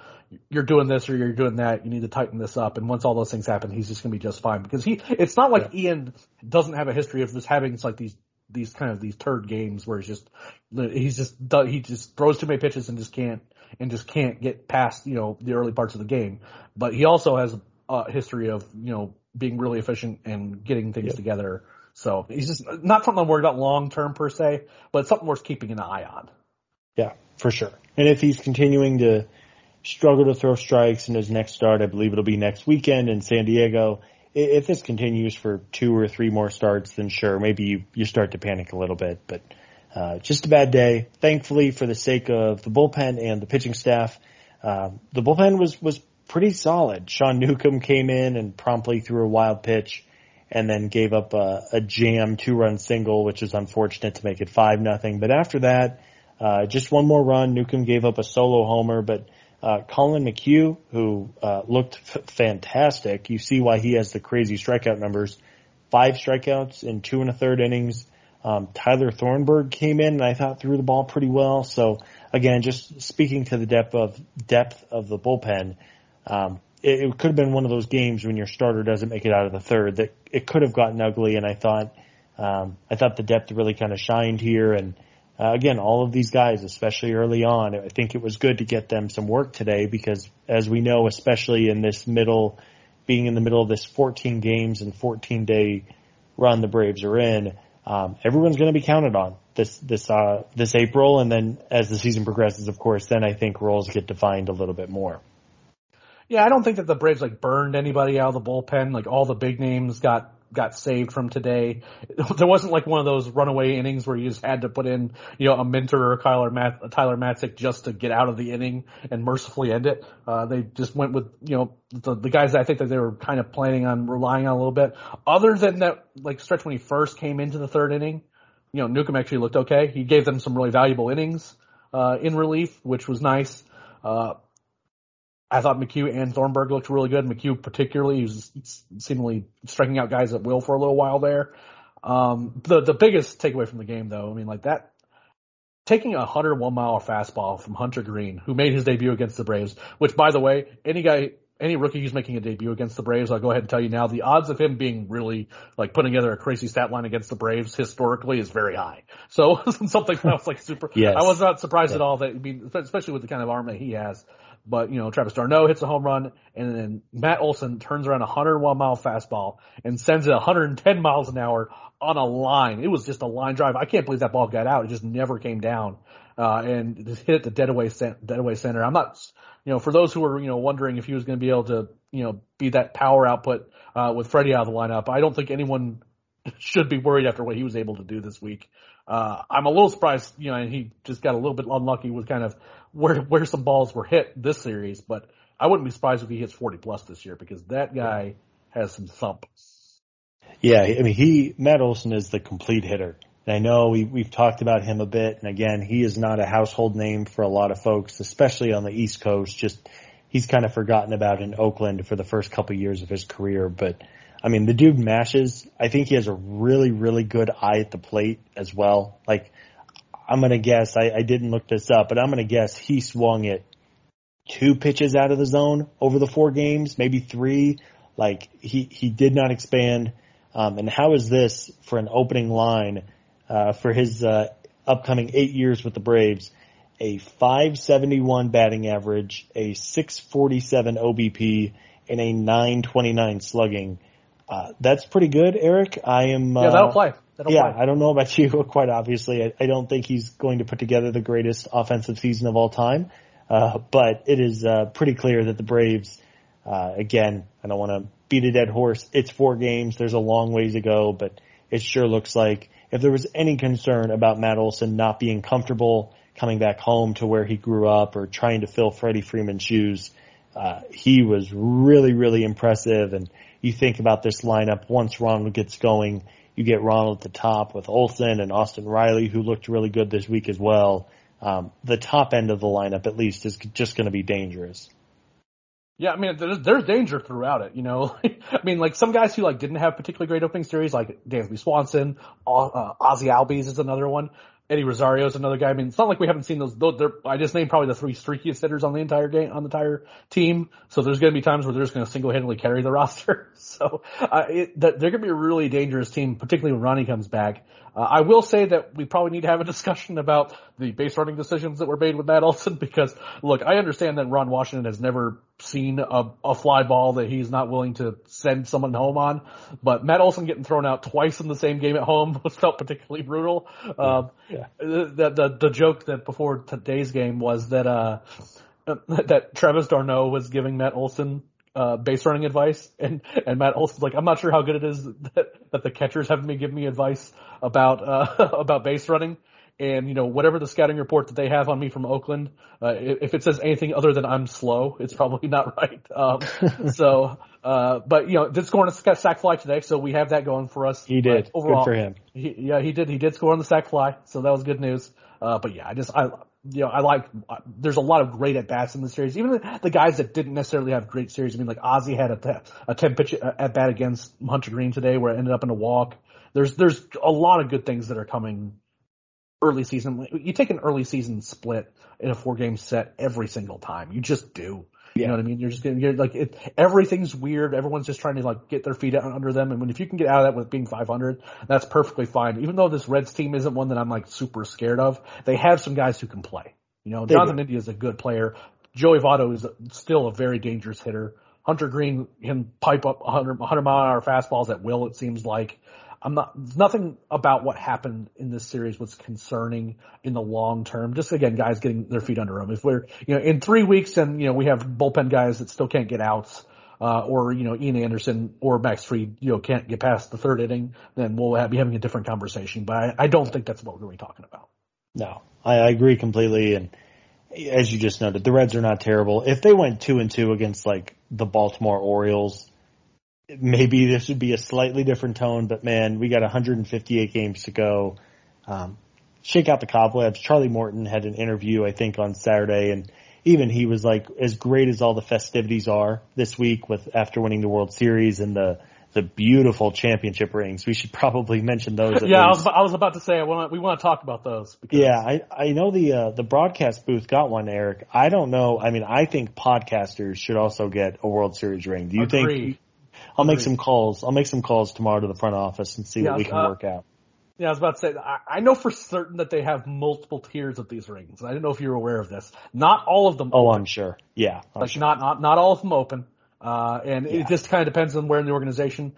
you're doing this or you're doing that. You need to tighten this up. And once all those things happen, he's just going to be just fine because he. It's not like yeah. Ian doesn't have a history of just having like these these kind of these turd games where he's just he's just he just throws too many pitches and just can't and just can't get past you know the early parts of the game. But he also has a history of you know being really efficient and getting things together so he's just not something I'm worried about long term per se, but something worth keeping an eye on. Yeah, for sure. And if he's continuing to struggle to throw strikes in his next start, I believe it'll be next weekend in San Diego. If this continues for two or three more starts, then sure, maybe you, you start to panic a little bit, but uh, just a bad day. Thankfully, for the sake of the bullpen and the pitching staff, uh, the bullpen was was pretty solid. Sean Newcomb came in and promptly threw a wild pitch and then gave up a, a jam two run single, which is unfortunate to make it five nothing. But after that, uh, just one more run. Newcomb gave up a solo homer, but uh, Collin McHugh, who uh, looked f- fantastic, you see why he has the crazy strikeout numbers. Five strikeouts in two and a third innings. Um, Tyler Thornburg came in and I thought threw the ball pretty well. So again, just speaking to the depth of depth of the bullpen, um, it, it could have been one of those games when your starter doesn't make it out of the third that it could have gotten ugly. And I thought, um, I thought the depth really kind of shined here. And uh, again, all of these guys, especially early on, I think it was good to get them some work today because, as we know, especially in this middle, being in the middle of this 14 games and 14 day run the Braves are in, um, everyone's going to be counted on this this uh, this April, and then as the season progresses, of course, then I think roles get defined a little bit more. Yeah, I don't think that the Braves like burned anybody out of the bullpen. Like all the big names got got saved from today. There wasn't like one of those runaway innings where you just had to put in, you know, a Minter or a Tyler, Mat- Tyler Matzek just to get out of the inning and mercifully end it. Uh, they just went with, you know, the, the guys I think that they were kind of planning on relying on a little bit. Other than that, like stretch when he first came into the third inning, you know, Newcomb actually looked okay. He gave them some really valuable innings, uh, in relief, which was nice. Uh, I thought McHugh and Thornburg looked really good. McHugh particularly, he was seemingly striking out guys at will for a little while there. Um, the the biggest takeaway from the game, though, I mean, like that, taking a 101 mile fastball from Hunter Greene, who made his debut against the Braves, which, by the way, any guy, any rookie who's making a debut against the Braves, I'll go ahead and tell you now, the odds of him being really like putting together a crazy stat line against the Braves historically is very high. So something that was like super. yes. I was not surprised yeah. at all that, I mean, especially with the kind of arm that he has. But, you know, Travis d'Arnaud hits a home run and then Matt Olson turns around a 101 mile fastball and sends it 110 miles an hour on a line. It was just a line drive. I can't believe that ball got out. It just never came down. Uh, and just hit it the dead away, dead away center. I'm not, you know, for those who were, you know, wondering if he was going to be able to, you know, be that power output, uh, with Freddie out of the lineup, I don't think anyone should be worried after what he was able to do this week. Uh, I'm a little surprised, you know, and he just got a little bit unlucky with kind of where where some balls were hit this series, but I wouldn't be surprised if he hits 40 plus this year because that guy has some thump. Yeah, I mean, he Matt Olson is the complete hitter. And I know we we've talked about him a bit, and again, he is not a household name for a lot of folks, especially on the East Coast. Just he's kind of forgotten about in Oakland for the first couple of years of his career, but I mean, the dude mashes. I think he has a really, really good eye at the plate as well. Like, I'm gonna guess. I, I didn't look this up, but I'm gonna guess he swung it two pitches out of the zone over the four games, maybe three. Like he he did not expand. Um, and how is this for an opening line uh, for his uh, upcoming eight years with the Braves? A 571 batting average, a 647 OBP, and a 929 slugging. Uh, that's pretty good, Eric. I am. yeah, that'll uh, play. That'll yeah, play. I don't know about you. Quite obviously, I, I, don't think he's going to put together the greatest offensive season of all time. Uh, but it is uh, pretty clear that the Braves, uh, again, I don't want to beat a dead horse. It's four games. There's a long ways to go, but it sure looks like if there was any concern about Matt Olson not being comfortable coming back home to where he grew up or trying to fill Freddie Freeman's shoes, uh, he was really, really impressive and you think about this lineup once Ronald gets going, you get Ronald at the top with Olson and Austin Riley, who looked really good this week as well. Um, the top end of the lineup, at least, is just going to be dangerous. Yeah, I mean, there's, there's danger throughout it, you know. I mean, like some guys who like didn't have particularly great opening series, like Dansby Swanson, uh, Ozzie Albies is another one. Eddie Rosario is another guy. I mean, it's not like we haven't seen those. They're, I just named probably the three streakiest hitters on the entire game, on the entire team. So there's going to be times where they're just going to single-handedly carry the roster. So uh, it, they're going to be a really dangerous team, particularly when Ronnie comes back. Uh, I will say that we probably need to have a discussion about the base running decisions that were made with Matt Olson because, look, I understand that Ron Washington has never seen a, a fly ball that he's not willing to send someone home on, but Matt Olson getting thrown out twice in the same game at home was felt particularly brutal. Um, yeah. the, the, the joke that before today's game was that, uh, that Travis d'Arnaud was giving Matt Olson uh, base running advice, and and Matt Olson's like, I'm not sure how good it is that, that the catchers have me give me advice about uh, about base running. And you know whatever the scouting report that they have on me from Oakland, uh, if it says anything other than I'm slow, it's probably not right. Um, so, uh, but you know, did score on a sac fly today, so we have that going for us. He did. overall, good for him. He, yeah, he did. He did score on the sac fly, so that was good news. Uh, but yeah, I just I you know, I like, there's a lot of great at bats in the series. Even the, guys that didn't necessarily have great series. I mean, like Ozzie had a, a 10 pitch at bat against Hunter Greene today where it ended up in a walk. There's, there's a lot of good things that are coming early season. You take an early season split in a four game set every single time. You just do. You know what I mean? You're just getting, you're like, it, everything's weird. Everyone's just trying to like get their feet under them. And when, if you can get out of that with being 500, that's perfectly fine. Even though this Reds team isn't one that I'm like super scared of, they have some guys who can play. You know, they Jonathan. India is a good player. Joey Votto is still a very dangerous hitter. Hunter Greene can pipe up 100, 100 mile an hour fastballs at will. It seems like I'm not nothing about what happened in this series was concerning in the long term. Just again, guys getting their feet under them. If we're you know in three weeks and you know we have bullpen guys that still can't get outs. Uh, or you know Ian Anderson or Max Fried, you know can't get past the third inning, then we'll have, be having a different conversation. But I, I don't think that's what we're be talking about. No, I, I agree completely. And as you just noted, the Reds are not terrible. If they went two and two against like the Baltimore Orioles, maybe this would be a slightly different tone. But man, we got 158 games to go. Um, shake out the cobwebs. Charlie Morton had an interview, I think, on Saturday, and even he was like, as great as all the festivities are this week with after winning the World Series and the the beautiful championship rings. We should probably mention those. yeah, I was, I was, about to say I want we want to talk about those. Because... Yeah, I I know the uh, the broadcast booth got one, Eric. I don't know. I mean, I think podcasters should also get a World Series ring. Do you Agreed. think? I'll make some calls. I'll make some calls tomorrow to the front office and see yeah, what we can uh, work out. Yeah, I was about to say, I, I know for certain that they have multiple tiers of these rings. I didn't know if you were aware of this. Not all of them. Oh, open. I'm sure. Yeah. I'm like sure. not, not, not all of them open. Uh, and yeah. it just kind of depends on where in the organization.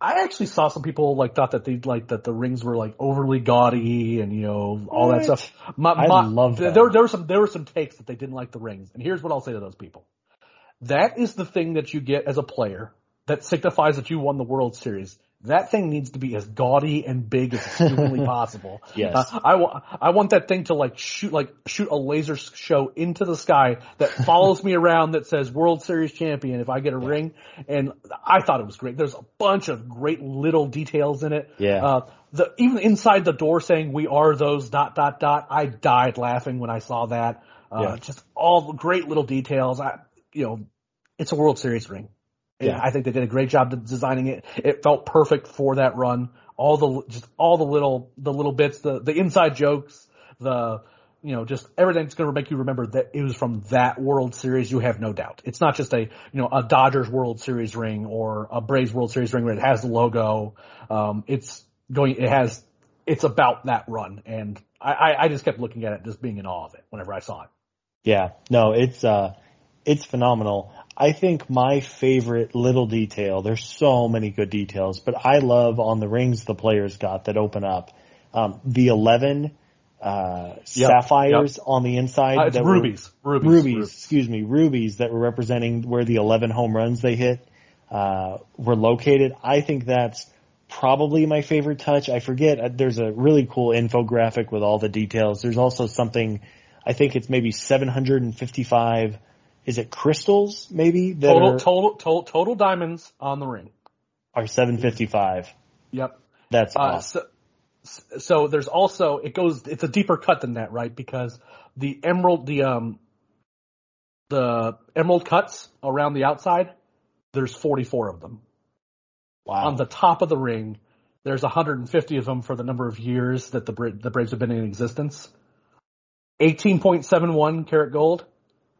I actually saw some people like thought that they like that the rings were like overly gaudy and you know all what? that stuff. My, my, I love that. There, there were some there were some takes that they didn't like the rings, and here's what I'll say to those people: that is the thing that you get as a player that signifies that you won the World Series that thing needs to be as gaudy and big as humanly possible. yes. Uh, I want, I want that thing to like shoot, like shoot a laser show into the sky that follows me around that says World Series champion if I get a yeah. ring. And I thought it was great. There's a bunch of great little details in it. Yeah. Uh, the, even inside the door saying we are those dot dot dot. I died laughing when I saw that. Uh, yeah. just all the great little details. I, you know, it's a World Series ring. Yeah. I think they did a great job designing it. It felt perfect for that run. All the just all the little the little bits, the the inside jokes, the you know just everything's going to make you remember that it was from that World Series. You have no doubt. It's not just a you know a Dodgers World Series ring or a Braves World Series ring where it has the logo. Um, it's going. It has. It's about that run, and I, I just kept looking at it, just being in awe of it whenever I saw it. Yeah, no, it's uh, it's phenomenal. I think my favorite little detail, there's so many good details, but I love on the rings the players got that open up, um, the 11, uh, yep, sapphires yep. on the inside. Uh, that rubies, were, rubies, rubies, rubies, excuse me, rubies that were representing where the 11 home runs they hit, uh, were located. I think that's probably my favorite touch. I forget, uh, there's a really cool infographic with all the details. There's also something, I think it's maybe 755 is it crystals maybe total, are, total total total diamonds on the ring. Are 755 yep. That's uh, awesome. so, so there's also it goes it's a deeper cut than that right? Because the emerald the um the emerald cuts around the outside there's 44 of them. Wow. On the top of the ring there's 150 of them for the number of years that the the Braves have been in existence. 18.71 karat gold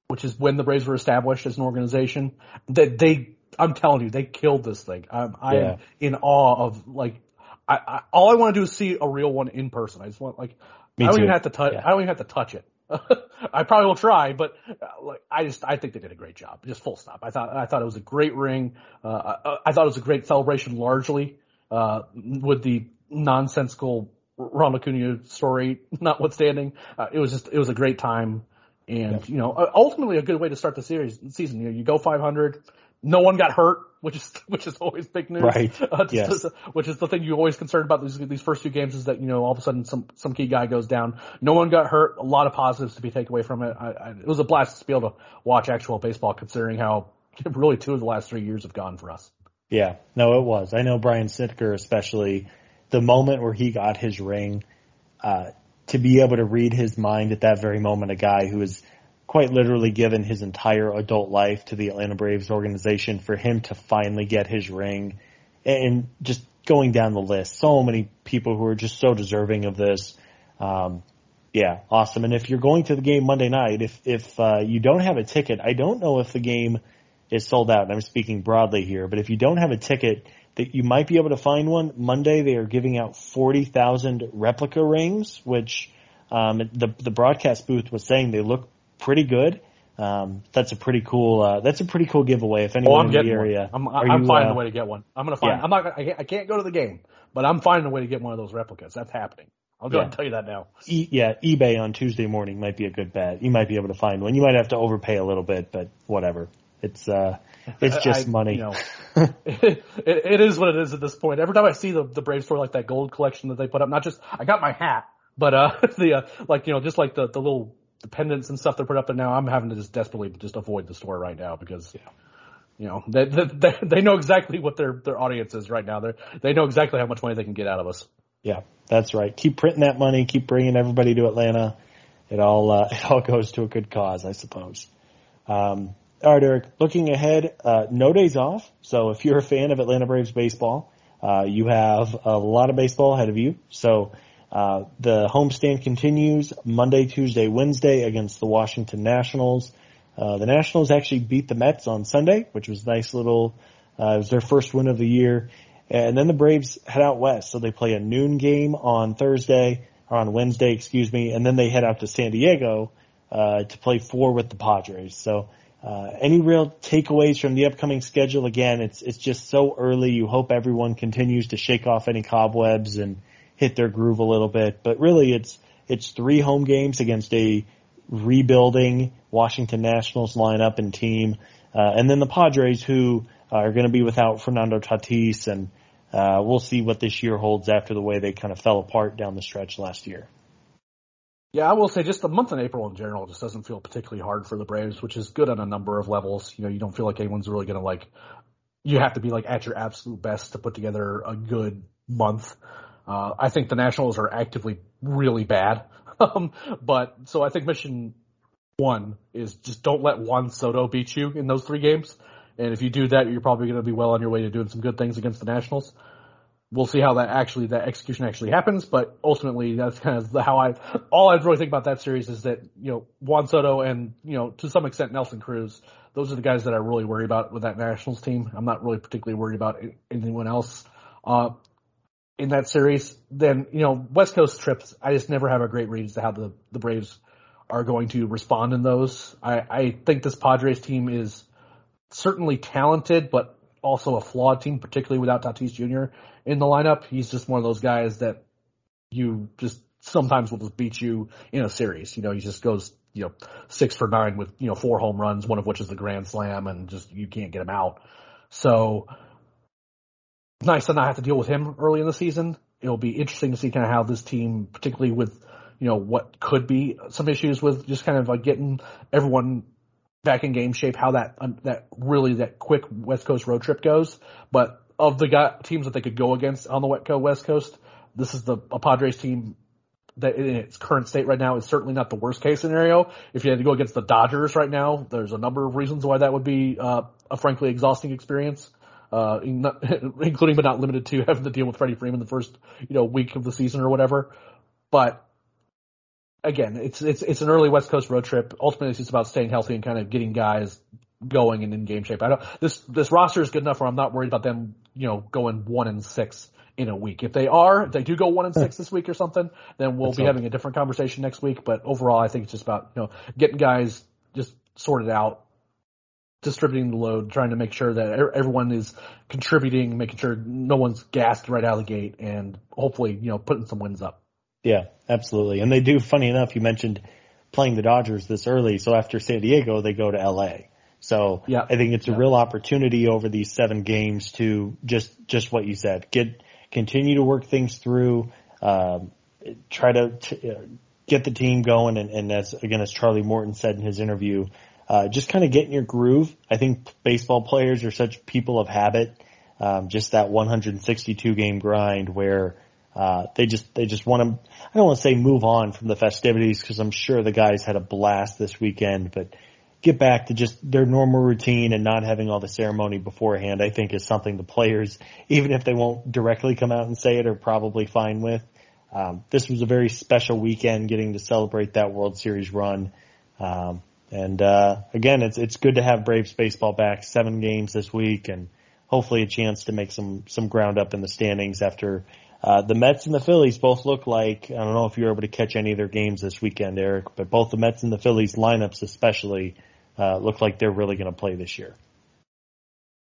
which is when the Braves were established as an organization, that they, I'm telling you, they killed this thing. I'm, I'm yeah. in awe of like, I, I, all I want to do is see a real one in person. I just want like, Me I don't too. even have to touch, yeah. I don't even have to touch it. I probably will try, but uh, like I just I think they did a great job. Just full stop. I thought I thought it was a great ring. Uh, I, I, thought it was a great celebration, largely uh, with the nonsensical Ronald Acuna story notwithstanding. Uh, it was just it was a great time. And, you know, ultimately a good way to start the series season. You know, you go 500, no one got hurt, which is, which is always big news. Right. Uh, yes. which is the thing you're always concerned about these, these first few games is that, you know, all of a sudden some, some key guy goes down. No one got hurt. A lot of positives to be taken away from it. I, I, it was a blast to be able to watch actual baseball considering how really two of the last three years have gone for us. Yeah, no, it was. I know Brian Snitker especially, the moment where he got his ring, uh, to be able to read his mind at that very moment, a guy who is quite literally given his entire adult life to the Atlanta Braves organization for him to finally get his ring and just going down the list. So many people who are just so deserving of this. Um, yeah, awesome. And if you're going to the game Monday night, if, if, uh, you don't have a ticket, I don't know if the game is sold out. I'm speaking broadly here, but if you don't have a ticket, that you might be able to find one. Monday they are giving out 40,000 replica rings, which um, the the broadcast booth was saying they look pretty good. Um, that's a pretty cool. Uh, that's a pretty cool giveaway. If anyone oh, I'm in the area, one. I'm, I'm you, finding uh, a way to get one. I'm gonna find. yeah. I'm not. I can't, I can't go to the game, but I'm finding a way to get one of those replicas. That's happening. I'll go Yeah. and tell you that now. E- yeah, eBay on Tuesday morning might be a good bet. You might be able to find one. You might have to overpay a little bit, but whatever. It's uh, it's just I- money. You know, it, it is what it is at this point. Every time I see the the Brave store like that gold collection that they put up, not just I got my hat, but uh the uh, like you know just like the the little the pendants and stuff they're put up there now. I'm having to just desperately just avoid the store right now because. You know, they, they they they know exactly what their their audience is right now. They they know exactly how much money they can get out of us. Yeah, that's right. Keep printing that money. Keep bringing everybody to Atlanta. It all uh, it all goes to a good cause, I suppose. Um, all right, Eric. Looking ahead, uh, no days off. So if you're a fan of Atlanta Braves baseball, uh, you have a lot of baseball ahead of you. So uh, the homestand continues Monday, Tuesday, Wednesday against the Washington Nationals. Uh, the Nationals actually beat the Mets on Sunday, which was a nice little. Uh, it was their first win of the year. And then the Braves head out west, so they play a noon game on Thursday or on Wednesday, excuse me, and then they head out to San Diego uh, to play four with the Padres. So, uh, any real takeaways from the upcoming schedule? Again, it's it's just so early. You hope everyone continues to shake off any cobwebs and hit their groove a little bit. But really, it's it's three home games against a rebuilding Washington Nationals lineup and team, uh, and then the Padres who are going to be without Fernando Tatis, and uh, we'll see what this year holds after the way they kind of fell apart down the stretch last year. Yeah, I will say just the month in April in general just doesn't feel particularly hard for the Braves, which is good on a number of levels. You know, you don't feel like anyone's really going to like, you have to be like at your absolute best to put together a good month. Uh, I think the Nationals are actively really bad. Um, but so I think mission one is just don't let Juan Soto beat you in those three games. And if you do that, you're probably going to be well on your way to doing some good things against the Nationals we'll see how that actually that execution actually happens. But ultimately, that's kind of how I all I really think about that series is that you know Juan Soto and you know to some extent Nelson Cruz. Those are the guys that I really worry about with that Nationals team. I'm not really particularly worried about anyone else uh, in that series. Then you know West Coast trips. I just never have a great read as to how the the Braves are going to respond in those. I, I think this Padres team is certainly talented, but also a flawed team, particularly without Tatis Jr. in the lineup. He's just one of those guys that you just sometimes will just beat you in a series. You know, he just goes, you know, six for nine with, you know, four home runs, one of which is the grand slam and just, you can't get him out. So nice to not have to deal with him early in the season. It'll be interesting to see kind of how this team, particularly with, you know, what could be some issues with just kind of like getting everyone back in game shape, how that um, that really that quick West Coast road trip goes. But of the guy, teams that they could go against on the West Coast, this is the Padres team that in its current state right now is certainly not the worst case scenario. If you had to go against the Dodgers right now, there's a number of reasons why that would be uh, a frankly exhausting experience. Uh, including but not limited to having to deal with Freddie Freeman the first, you know, week of the season or whatever. But again, it's it's it's an early West Coast road trip. Ultimately, it's just about staying healthy and kind of getting guys going and in game shape. I don't this this roster is good enough where I'm not worried about them, you know, going one and six in a week. If they are, if they do go one and six this week or something, then we'll Let's be having a different conversation next week. But overall, I think it's just about you know getting guys just sorted out, distributing the load, trying to make sure that everyone is contributing, making sure no one's gassed right out of the gate, and hopefully you know putting some wins up. Yeah, absolutely. And they do, funny enough, you mentioned playing the Dodgers this early. So after San Diego, they go to LA. So Yeah. I think it's a Yeah. real opportunity over these seven games to just, just what you said, get, continue to work things through, um, try to, to uh, get the team going. And, and as, again, as Charlie Morton said in his interview, uh, just kind of get in your groove. I think baseball players are such people of habit. Um, just that 162 game grind where, uh, they just, they just want to, I don't want to say move on from the festivities because I'm sure the guys had a blast this weekend, but get back to just their normal routine and not having all the ceremony beforehand, I think is something the players, even if they won't directly come out and say it, are probably fine with. Um, this was a very special weekend getting to celebrate that World Series run. Um, and, uh, again, it's, it's good to have Braves baseball back seven games this week and hopefully a chance to make some, some ground up in the standings after, uh, the Mets and the Phillies both look like, I don't know if you were able to catch any of their games this weekend, Eric, but both the Mets and the Phillies lineups especially, uh, look like they're really going to play this year.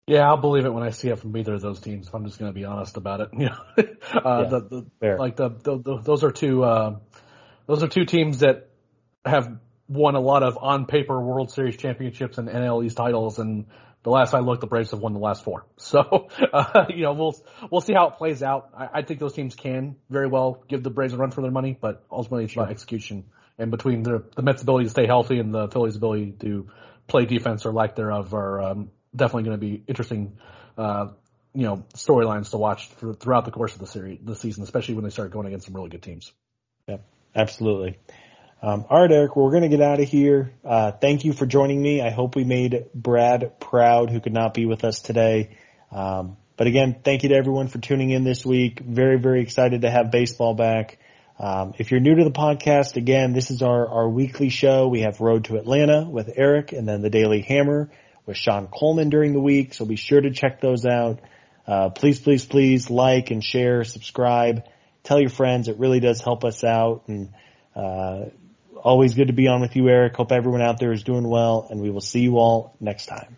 Yeah, I'll believe it when I see it from either of those teams. If I'm just going to be honest about it, you know, uh, yeah, the, the like the, the, those are two uh, those are two teams that have won a lot of on paper World Series championships and NL East titles, and the last I looked, the Braves have won the last four. So, uh, you know, we'll we'll see how it plays out. I, I, think those teams can very well give the Braves a run for their money, but ultimately it's sure. about execution. And between the the Mets' ability to stay healthy and the Phillies' ability to play defense or lack thereof are um, definitely going to be interesting, uh, you know, storylines to watch throughout the course of the series, the season, especially when they start going against some really good teams. Yeah, absolutely. Um, all right, Eric, we're going to get out of here. Uh, thank you for joining me. I hope we made Brad proud who could not be with us today. Um, but again, thank you to everyone for tuning in this week. Very, very excited to have baseball back. Um, if you're new to the podcast, again, this is our, our weekly show. We have Road to Atlanta with Eric and then the Daily Hammer with Sean Coleman during the week. So be sure to check those out. Uh, please, please, please like and share, subscribe, tell your friends. It really does help us out. And, uh, always good to be on with you, Eric. Hope everyone out there is doing well and we will see you all next time.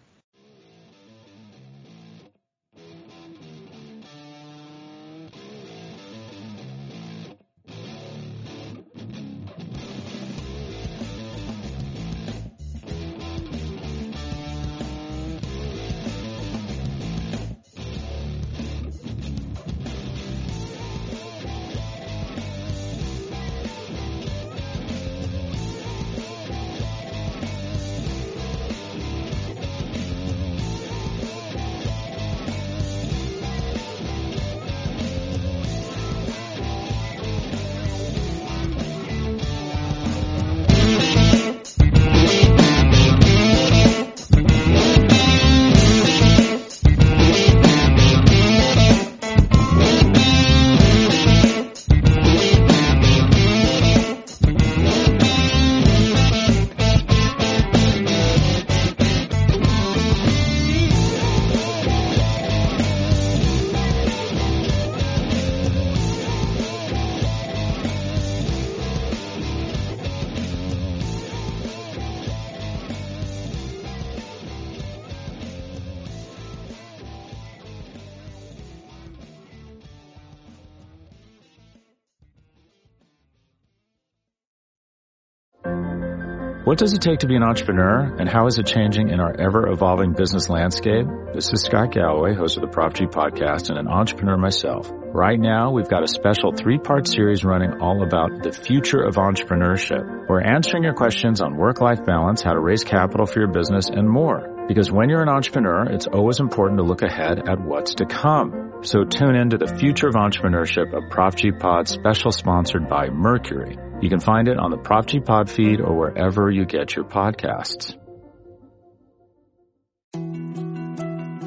What does it take to be an entrepreneur and how is it changing in our ever evolving business landscape? This is Scott Galloway, host of the Prop G podcast and an entrepreneur myself. Right now, we've got a special three part series running all about the future of entrepreneurship. We're answering your questions on work life balance, how to raise capital for your business and more. Because when you're an entrepreneur, it's always important to look ahead at what's to come. So tune in to the future of entrepreneurship, a Prop G pod special sponsored by Mercury. You can find it on the Prop G Pod feed or wherever you get your podcasts.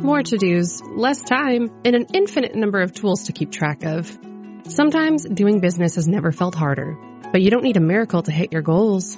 More to dos, less time, and an infinite number of tools to keep track of. Sometimes doing business has never felt harder, but you don't need a miracle to hit your goals.